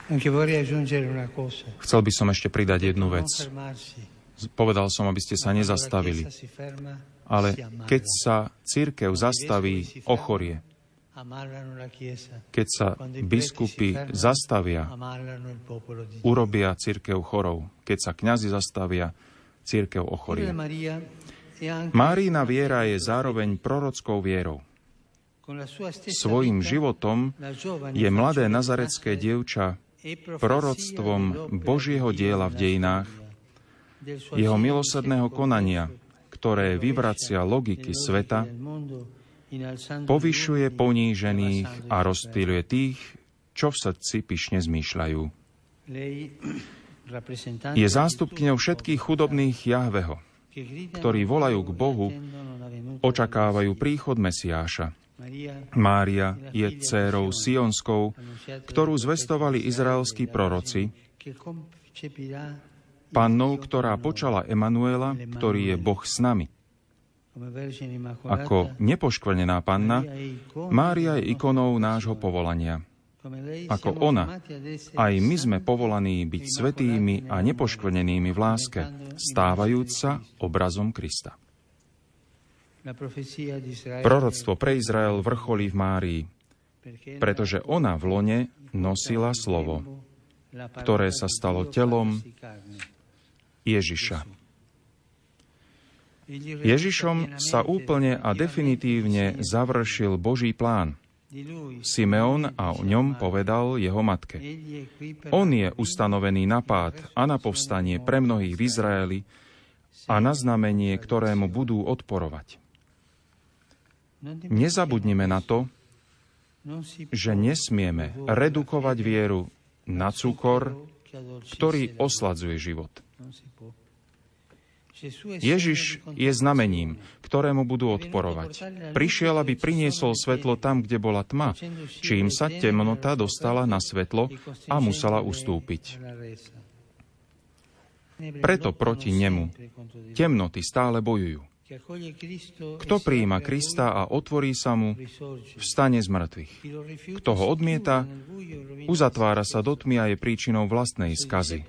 Chcel by som ešte pridať jednu vec. Povedal som, aby ste sa nezastavili. Ale keď sa církev zastaví, ochorie. Keď sa biskupy zastavia, urobia církev chorov. Keď sa kňazi zastavia, církev ochorie. Márína viera je zároveň prorockou vierou. Svojím životom je mladé nazarecké dievča proroctvom Božieho diela v dejinách, jeho milosrdného konania, ktoré vyvracia logiky sveta, povyšuje ponížených a rozptýluje tých, čo v srdci pyšne zmýšľajú. Je zástupkňou všetkých chudobných Jahveho, ktorí volajú k Bohu, očakávajú príchod Mesiáša. Mária je dcérou Sionskou, ktorú zvestovali izraelskí proroci, pannou, ktorá počala Emanuela, ktorý je Boh s nami. Ako nepoškvrnená panna, Mária je ikonou nášho povolania. Ako ona, aj my sme povolaní byť svetými a nepoškvrnenými v láske, stávajúc sa obrazom Krista. Proroctvo pre Izrael vrcholí v Márii, pretože ona v lone nosila slovo, ktoré sa stalo telom Ježiša. Ježišom sa úplne a definitívne završil Boží plán – Simeon a o ňom povedal jeho matke. On je ustanovený na pád a na povstanie pre mnohých v Izraeli a na znamenie, ktorému budú odporovať. Nezabudnime na to, že nesmieme redukovať vieru na cukor, ktorý osladzuje život. Ježiš je znamením, ktorému budú odporovať. Prišiel, aby priniesol svetlo tam, kde bola tma, čím sa temnota dostala na svetlo a musela ustúpiť. Preto proti nemu temnoty stále bojujú. Kto prijíma Krista a otvorí sa mu, vstane z mŕtvych. Kto ho odmieta, uzatvára sa do tmy a je príčinou vlastnej skazy.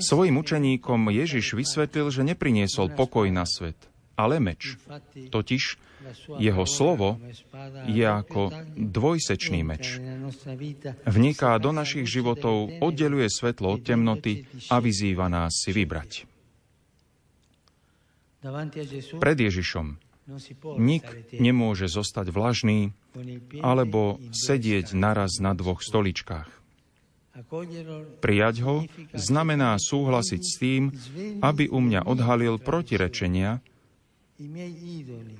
Svojim učeníkom Ježiš vysvetlil, že nepriniesol pokoj na svet, ale meč. Totiž jeho slovo je ako dvojsečný meč. Vniká do našich životov, oddeluje svetlo od temnoty a vyzýva nás si vybrať. Pred Ježišom. nik nemôže zostať vlažný alebo sedieť naraz na dvoch stoličkách. Prijať ho znamená súhlasiť s tým, aby u mňa odhalil protirečenia,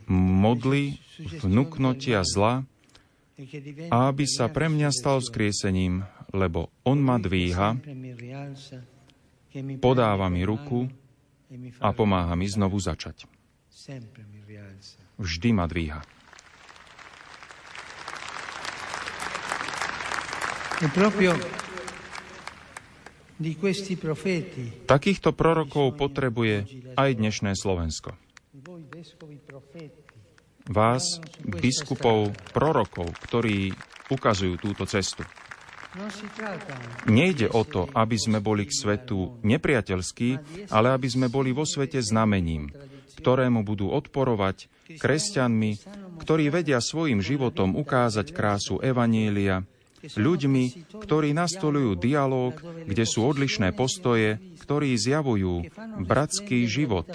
modly, vnúknotia zla a aby sa pre mňa stal vzkriesením, lebo on ma dvíha, podáva mi ruku a pomáha mi znovu začať. Vždy ma dvíha. E Takýchto prorokov potrebuje aj dnešné Slovensko. Vás, biskupov, prorokov, ktorí ukazujú túto cestu. Nejde o to, aby sme boli k svetu nepriateľskí, ale aby sme boli vo svete znamením, ktorému budú odporovať kresťanmi, ktorí vedia svojim životom ukázať krásu Evanielia, ľuďmi, ktorí nastolujú dialog, kde sú odlišné postoje, ktorí zjavujú bratský život,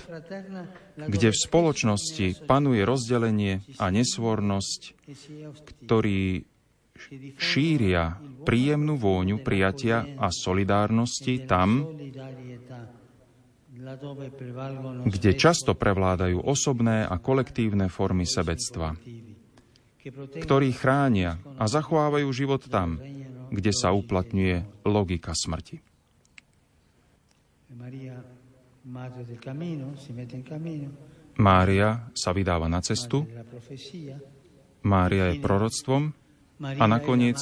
kde v spoločnosti panuje rozdelenie a nesvornosť, ktorí šíria príjemnú vôňu prijatia a solidárnosti tam, kde často prevládajú osobné a kolektívne formy sebectva ktorí chránia a zachovávajú život tam, kde sa uplatňuje logika smrti. Mária sa vydáva na cestu, Mária je proroctvom a nakoniec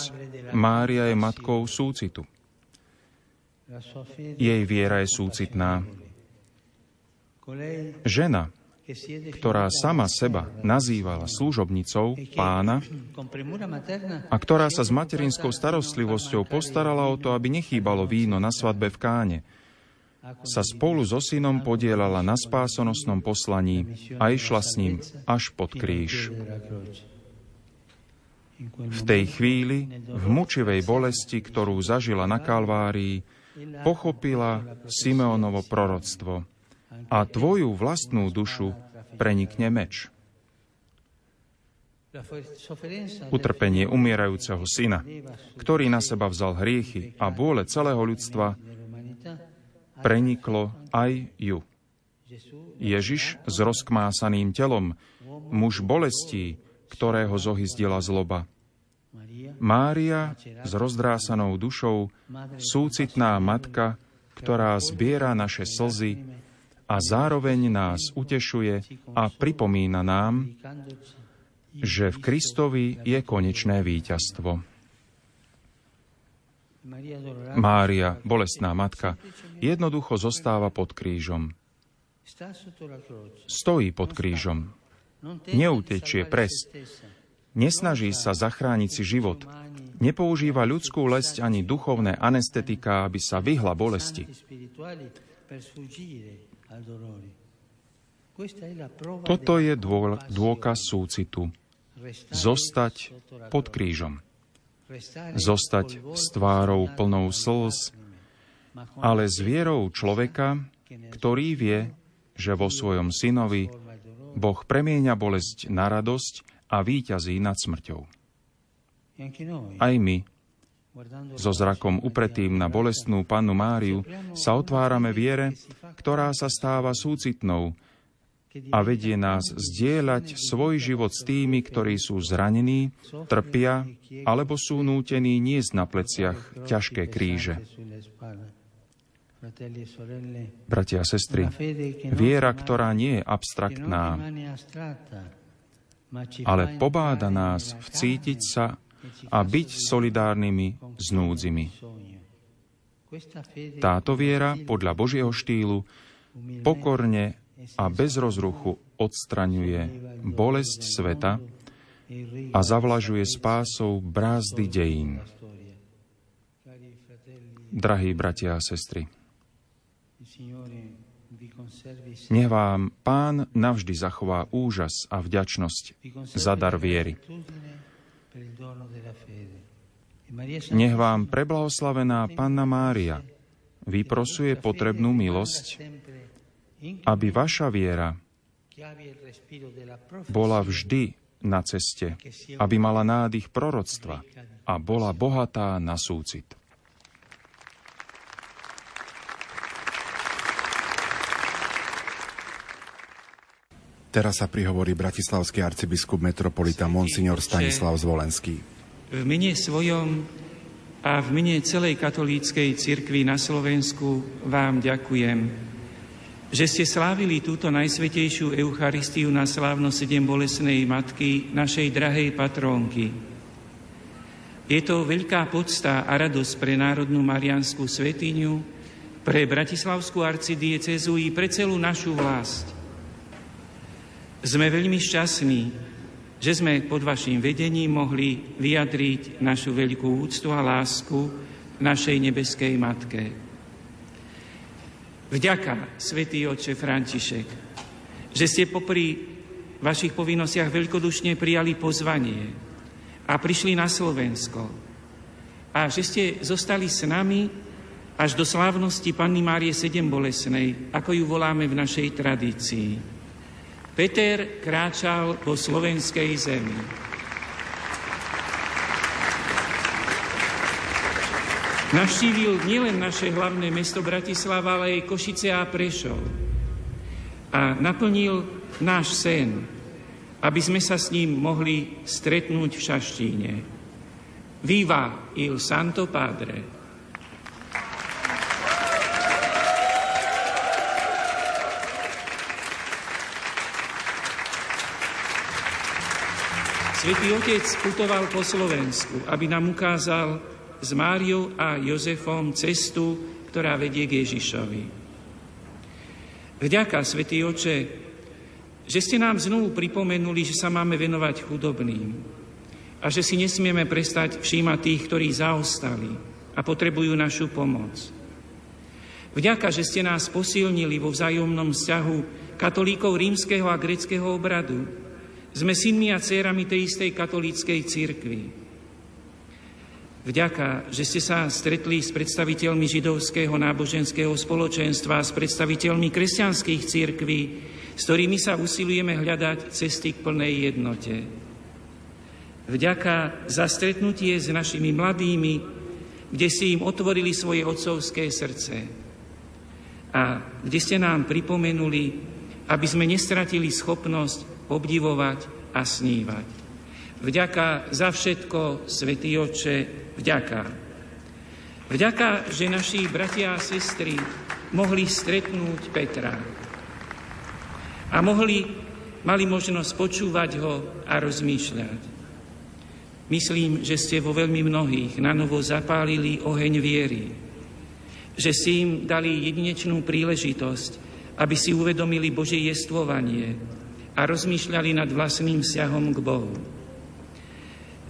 Mária je matkou súcitu. Jej viera je súcitná. Žena, ktorá sama seba nazývala služobnicou pána a ktorá sa s materinskou starostlivosťou postarala o to, aby nechýbalo víno na svadbe v káne, sa spolu so synom podielala na spásonosnom poslaní a išla s ním až pod kríž. V tej chvíli, v mučivej bolesti, ktorú zažila na Kalvárii, pochopila Simeonovo proroctvo – a tvoju vlastnú dušu prenikne meč. Utrpenie umierajúceho syna, ktorý na seba vzal hriechy a bôle celého ľudstva, preniklo aj ju. Ježiš s rozkmásaným telom, muž bolestí, ktorého zohyzdila zloba. Mária s rozdrásanou dušou, súcitná matka, ktorá zbiera naše slzy a zároveň nás utešuje a pripomína nám, že v Kristovi je konečné víťazstvo. Mária, bolestná matka, jednoducho zostáva pod krížom. Stojí pod krížom. Neutečie pres. Nesnaží sa zachrániť si život. Nepoužíva ľudskú lesť ani duchovné anestetika, aby sa vyhla bolesti. Toto je dôkaz súcitu. Zostať pod krížom. Zostať s tvárou plnou slz, ale s vierou človeka, ktorý vie, že vo svojom synovi Boh premieňa bolesť na radosť a výťazí nad smrťou. Aj my, so zrakom upretým na bolestnú pannu Máriu, sa otvárame viere, ktorá sa stáva súcitnou a vedie nás zdieľať svoj život s tými, ktorí sú zranení, trpia alebo sú nútení niesť na pleciach ťažké kríže. Bratia a sestry, viera, ktorá nie je abstraktná, ale pobáda nás vcítiť sa a byť solidárnymi s núdzimi. Táto viera podľa Božieho štýlu pokorne a bez rozruchu odstraňuje bolesť sveta a zavlažuje spásou brázdy dejín. Drahí bratia a sestry, nech vám Pán navždy zachová úžas a vďačnosť za dar viery. Nech vám preblahoslavená Panna Mária vyprosuje potrebnú milosť, aby vaša viera bola vždy na ceste, aby mala nádych proroctva a bola bohatá na súcit. Teraz sa prihovorí bratislavský arcibiskup metropolita Monsignor Stanislav Zvolenský. V mene svojom a v mene celej katolíckej cirkvi na Slovensku vám ďakujem, že ste slávili túto najsvetejšiu Eucharistiu na slávno sedem bolesnej matky, našej drahej patrónky. Je to veľká podsta a radosť pre Národnú Marianskú svetiňu, pre Bratislavskú arcidiecezu i pre celú našu vlast – sme veľmi šťastní, že sme pod vašim vedením mohli vyjadriť našu veľkú úctu a lásku našej nebeskej Matke. Vďaka, svätý Otče František, že ste popri vašich povinnostiach veľkodušne prijali pozvanie a prišli na Slovensko a že ste zostali s nami až do slávnosti Panny Márie Sedem Bolesnej, ako ju voláme v našej tradícii. Peter kráčal po slovenskej zemi. Navštívil nielen naše hlavné mesto Bratislava, ale aj Košice a Prešov. A naplnil náš sen, aby sme sa s ním mohli stretnúť v Šaštíne. Viva il Santo Padre! Svetý Otec putoval po Slovensku, aby nám ukázal s Máriou a Jozefom cestu, ktorá vedie k Ježišovi. Vďaka, Svetý Oče, že ste nám znovu pripomenuli, že sa máme venovať chudobným a že si nesmieme prestať všímať tých, ktorí zaostali a potrebujú našu pomoc. Vďaka, že ste nás posilnili vo vzájomnom vzťahu katolíkov rímskeho a greckého obradu, sme synmi a dcerami tej istej katolíckej církvy. Vďaka, že ste sa stretli s predstaviteľmi židovského náboženského spoločenstva, s predstaviteľmi kresťanských církví, s ktorými sa usilujeme hľadať cesty k plnej jednote. Vďaka za stretnutie s našimi mladými, kde si im otvorili svoje otcovské srdce a kde ste nám pripomenuli, aby sme nestratili schopnosť obdivovať a snívať. Vďaka za všetko, Svetý Oče, vďaka. Vďaka, že naši bratia a sestry mohli stretnúť Petra a mohli, mali možnosť počúvať ho a rozmýšľať. Myslím, že ste vo veľmi mnohých na novo zapálili oheň viery, že si im dali jedinečnú príležitosť, aby si uvedomili Božie jestvovanie, a rozmýšľali nad vlastným vzťahom k Bohu.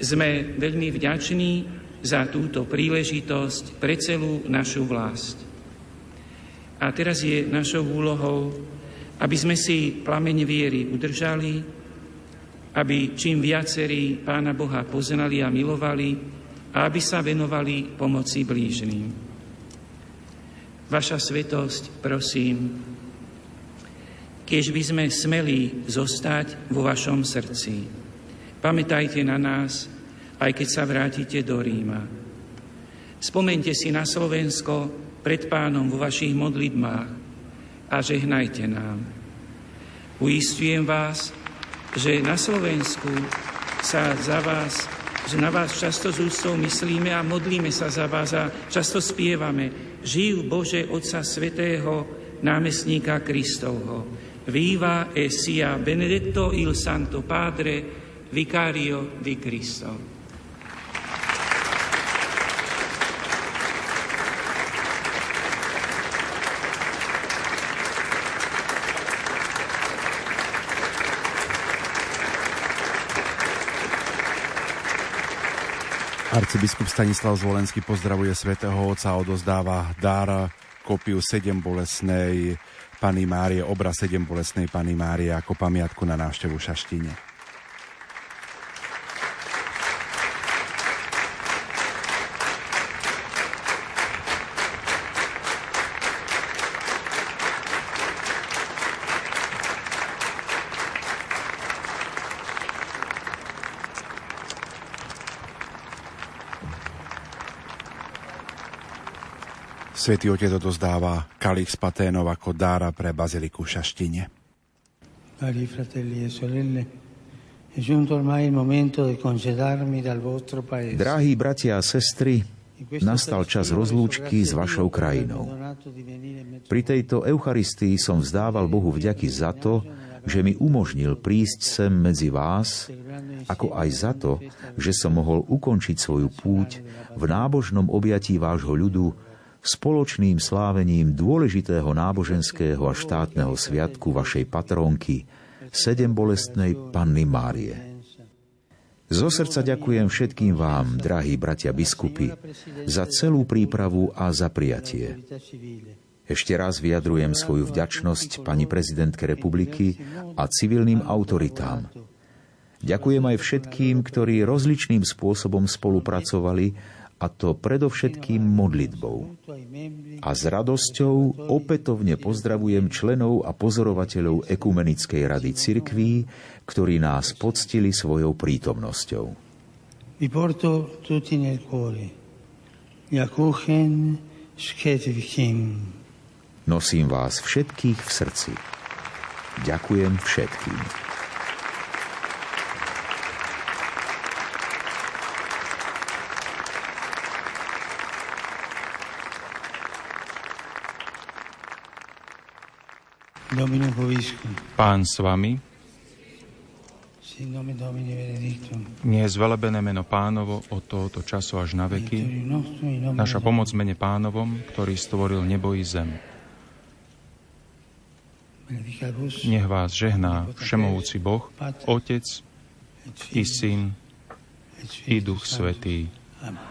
Sme veľmi vďační za túto príležitosť pre celú našu vlast. A teraz je našou úlohou, aby sme si plameň viery udržali, aby čím viacerí Pána Boha poznali a milovali a aby sa venovali pomoci blížným. Vaša svetosť, prosím, keď by sme smeli zostať vo vašom srdci. Pamätajte na nás, aj keď sa vrátite do Ríma. Spomente si na Slovensko pred pánom vo vašich modlitbách a žehnajte nám. Uistujem vás, že na Slovensku sa za vás, že na vás často z úctou myslíme a modlíme sa za vás a často spievame Živ Bože Otca Svetého, námestníka Kristovho. Viva e sia benedetto il Santo Padre, vicario di Cristo. Arcibiskup Stanislav Zvolenský pozdravuje svätého Otca a odozdáva dar kopiu 7 bolesnej Pany Márie, obraz 7 bolesnej Pany Márie ako pamiatku na návštevu Šaštine. Svetý Otec odozdáva kalich z paténov ako dára pre baziliku v Šaštine. Cari fratelli e sorelle, è giunto ormai il momento di congedarmi dal vostro paese. Drahí bratia a sestry, nastal čas rozlúčky s vašou krajinou. Pri tejto Eucharistii som vzdával Bohu vďaky za to, že mi umožnil prísť sem medzi vás, ako aj za to, že som mohol ukončiť svoju púť v nábožnom objatí vášho ľudu spoločným slávením dôležitého náboženského a štátneho sviatku vašej patrónky, sedem bolestnej Panny Márie. Zo srdca ďakujem všetkým vám, drahí bratia biskupy, za celú prípravu a za prijatie. Ešte raz vyjadrujem svoju vďačnosť pani prezidentke republiky a civilným autoritám. Ďakujem aj všetkým, ktorí rozličným spôsobom spolupracovali a to predovšetkým modlitbou. A s radosťou opätovne pozdravujem členov a pozorovateľov Ekumenickej rady cirkví, ktorí nás poctili svojou prítomnosťou. Vi porto tutti nel cuore. Nosím vás všetkých v srdci. Ďakujem všetkým. Pán s vami. Nie je zvelebené meno pánovo od tohoto času až na veky. Naša pomoc mene pánovom, ktorý stvoril nebo i zem. Nech vás žehná všemovúci Boh, Otec i Syn i Duch Svetý. Amen.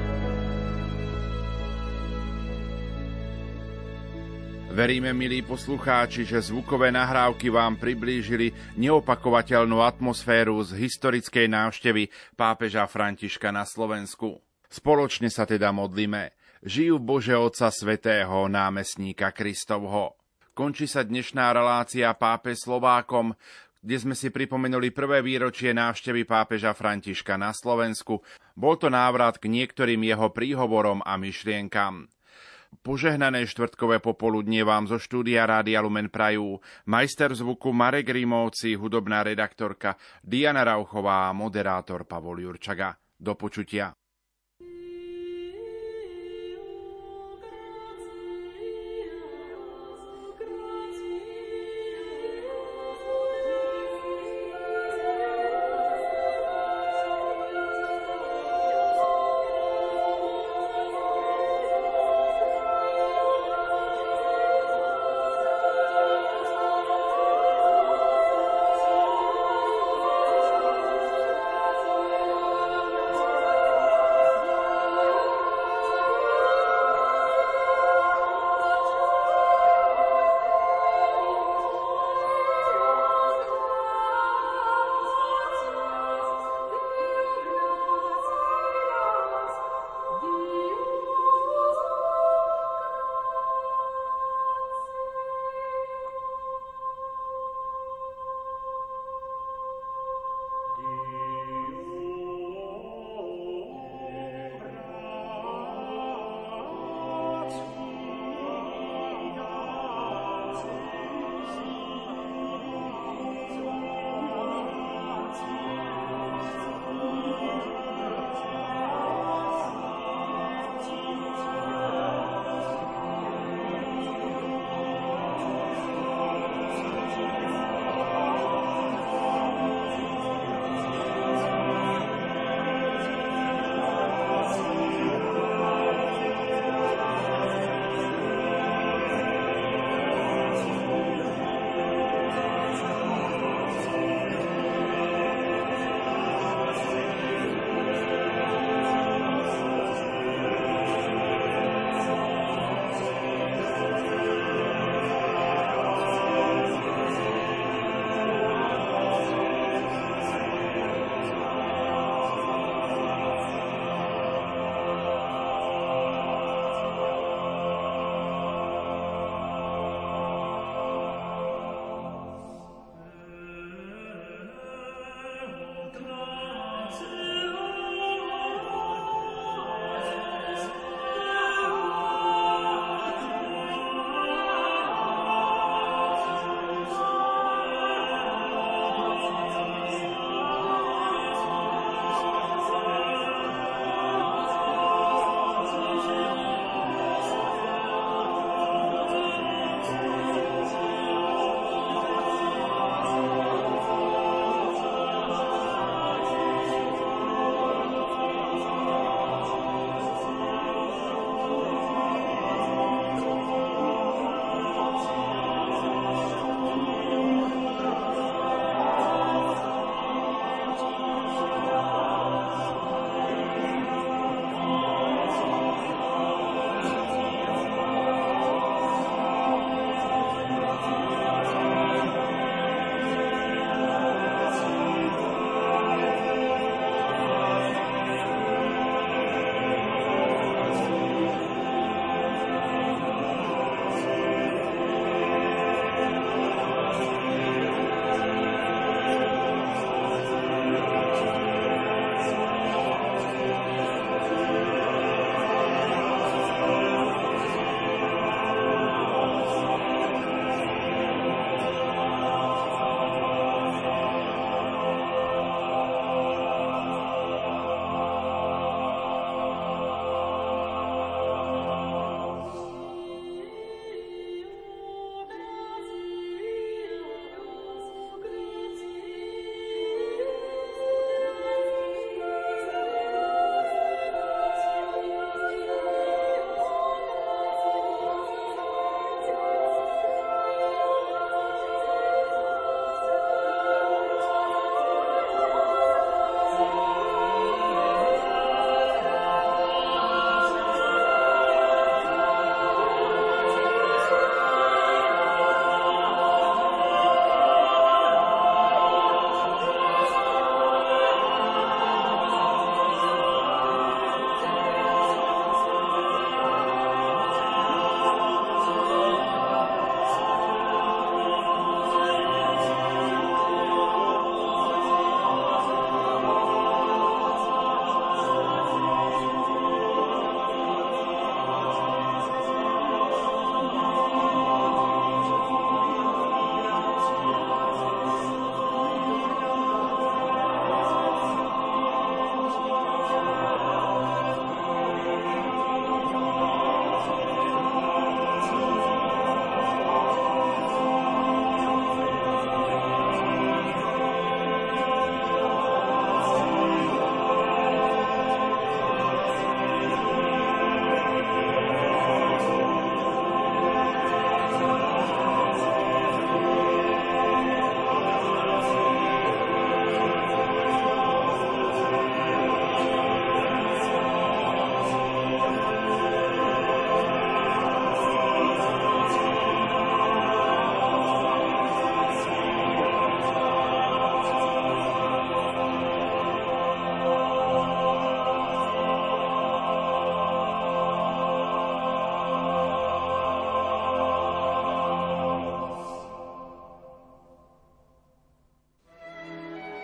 Veríme, milí poslucháči, že zvukové nahrávky vám priblížili neopakovateľnú atmosféru z historickej návštevy pápeža Františka na Slovensku. Spoločne sa teda modlíme. Žijú Bože Otca Svetého, námestníka Kristovho. Končí sa dnešná relácia Pápe Slovákom, kde sme si pripomenuli prvé výročie návštevy pápeža Františka na Slovensku. Bol to návrat k niektorým jeho príhovorom a myšlienkam. Požehnané štvrtkové popoludnie vám zo štúdia Rádia Lumen Prajú majster zvuku Marek Rímovci, hudobná redaktorka Diana Rauchová a moderátor Pavol Jurčaga. Do počutia.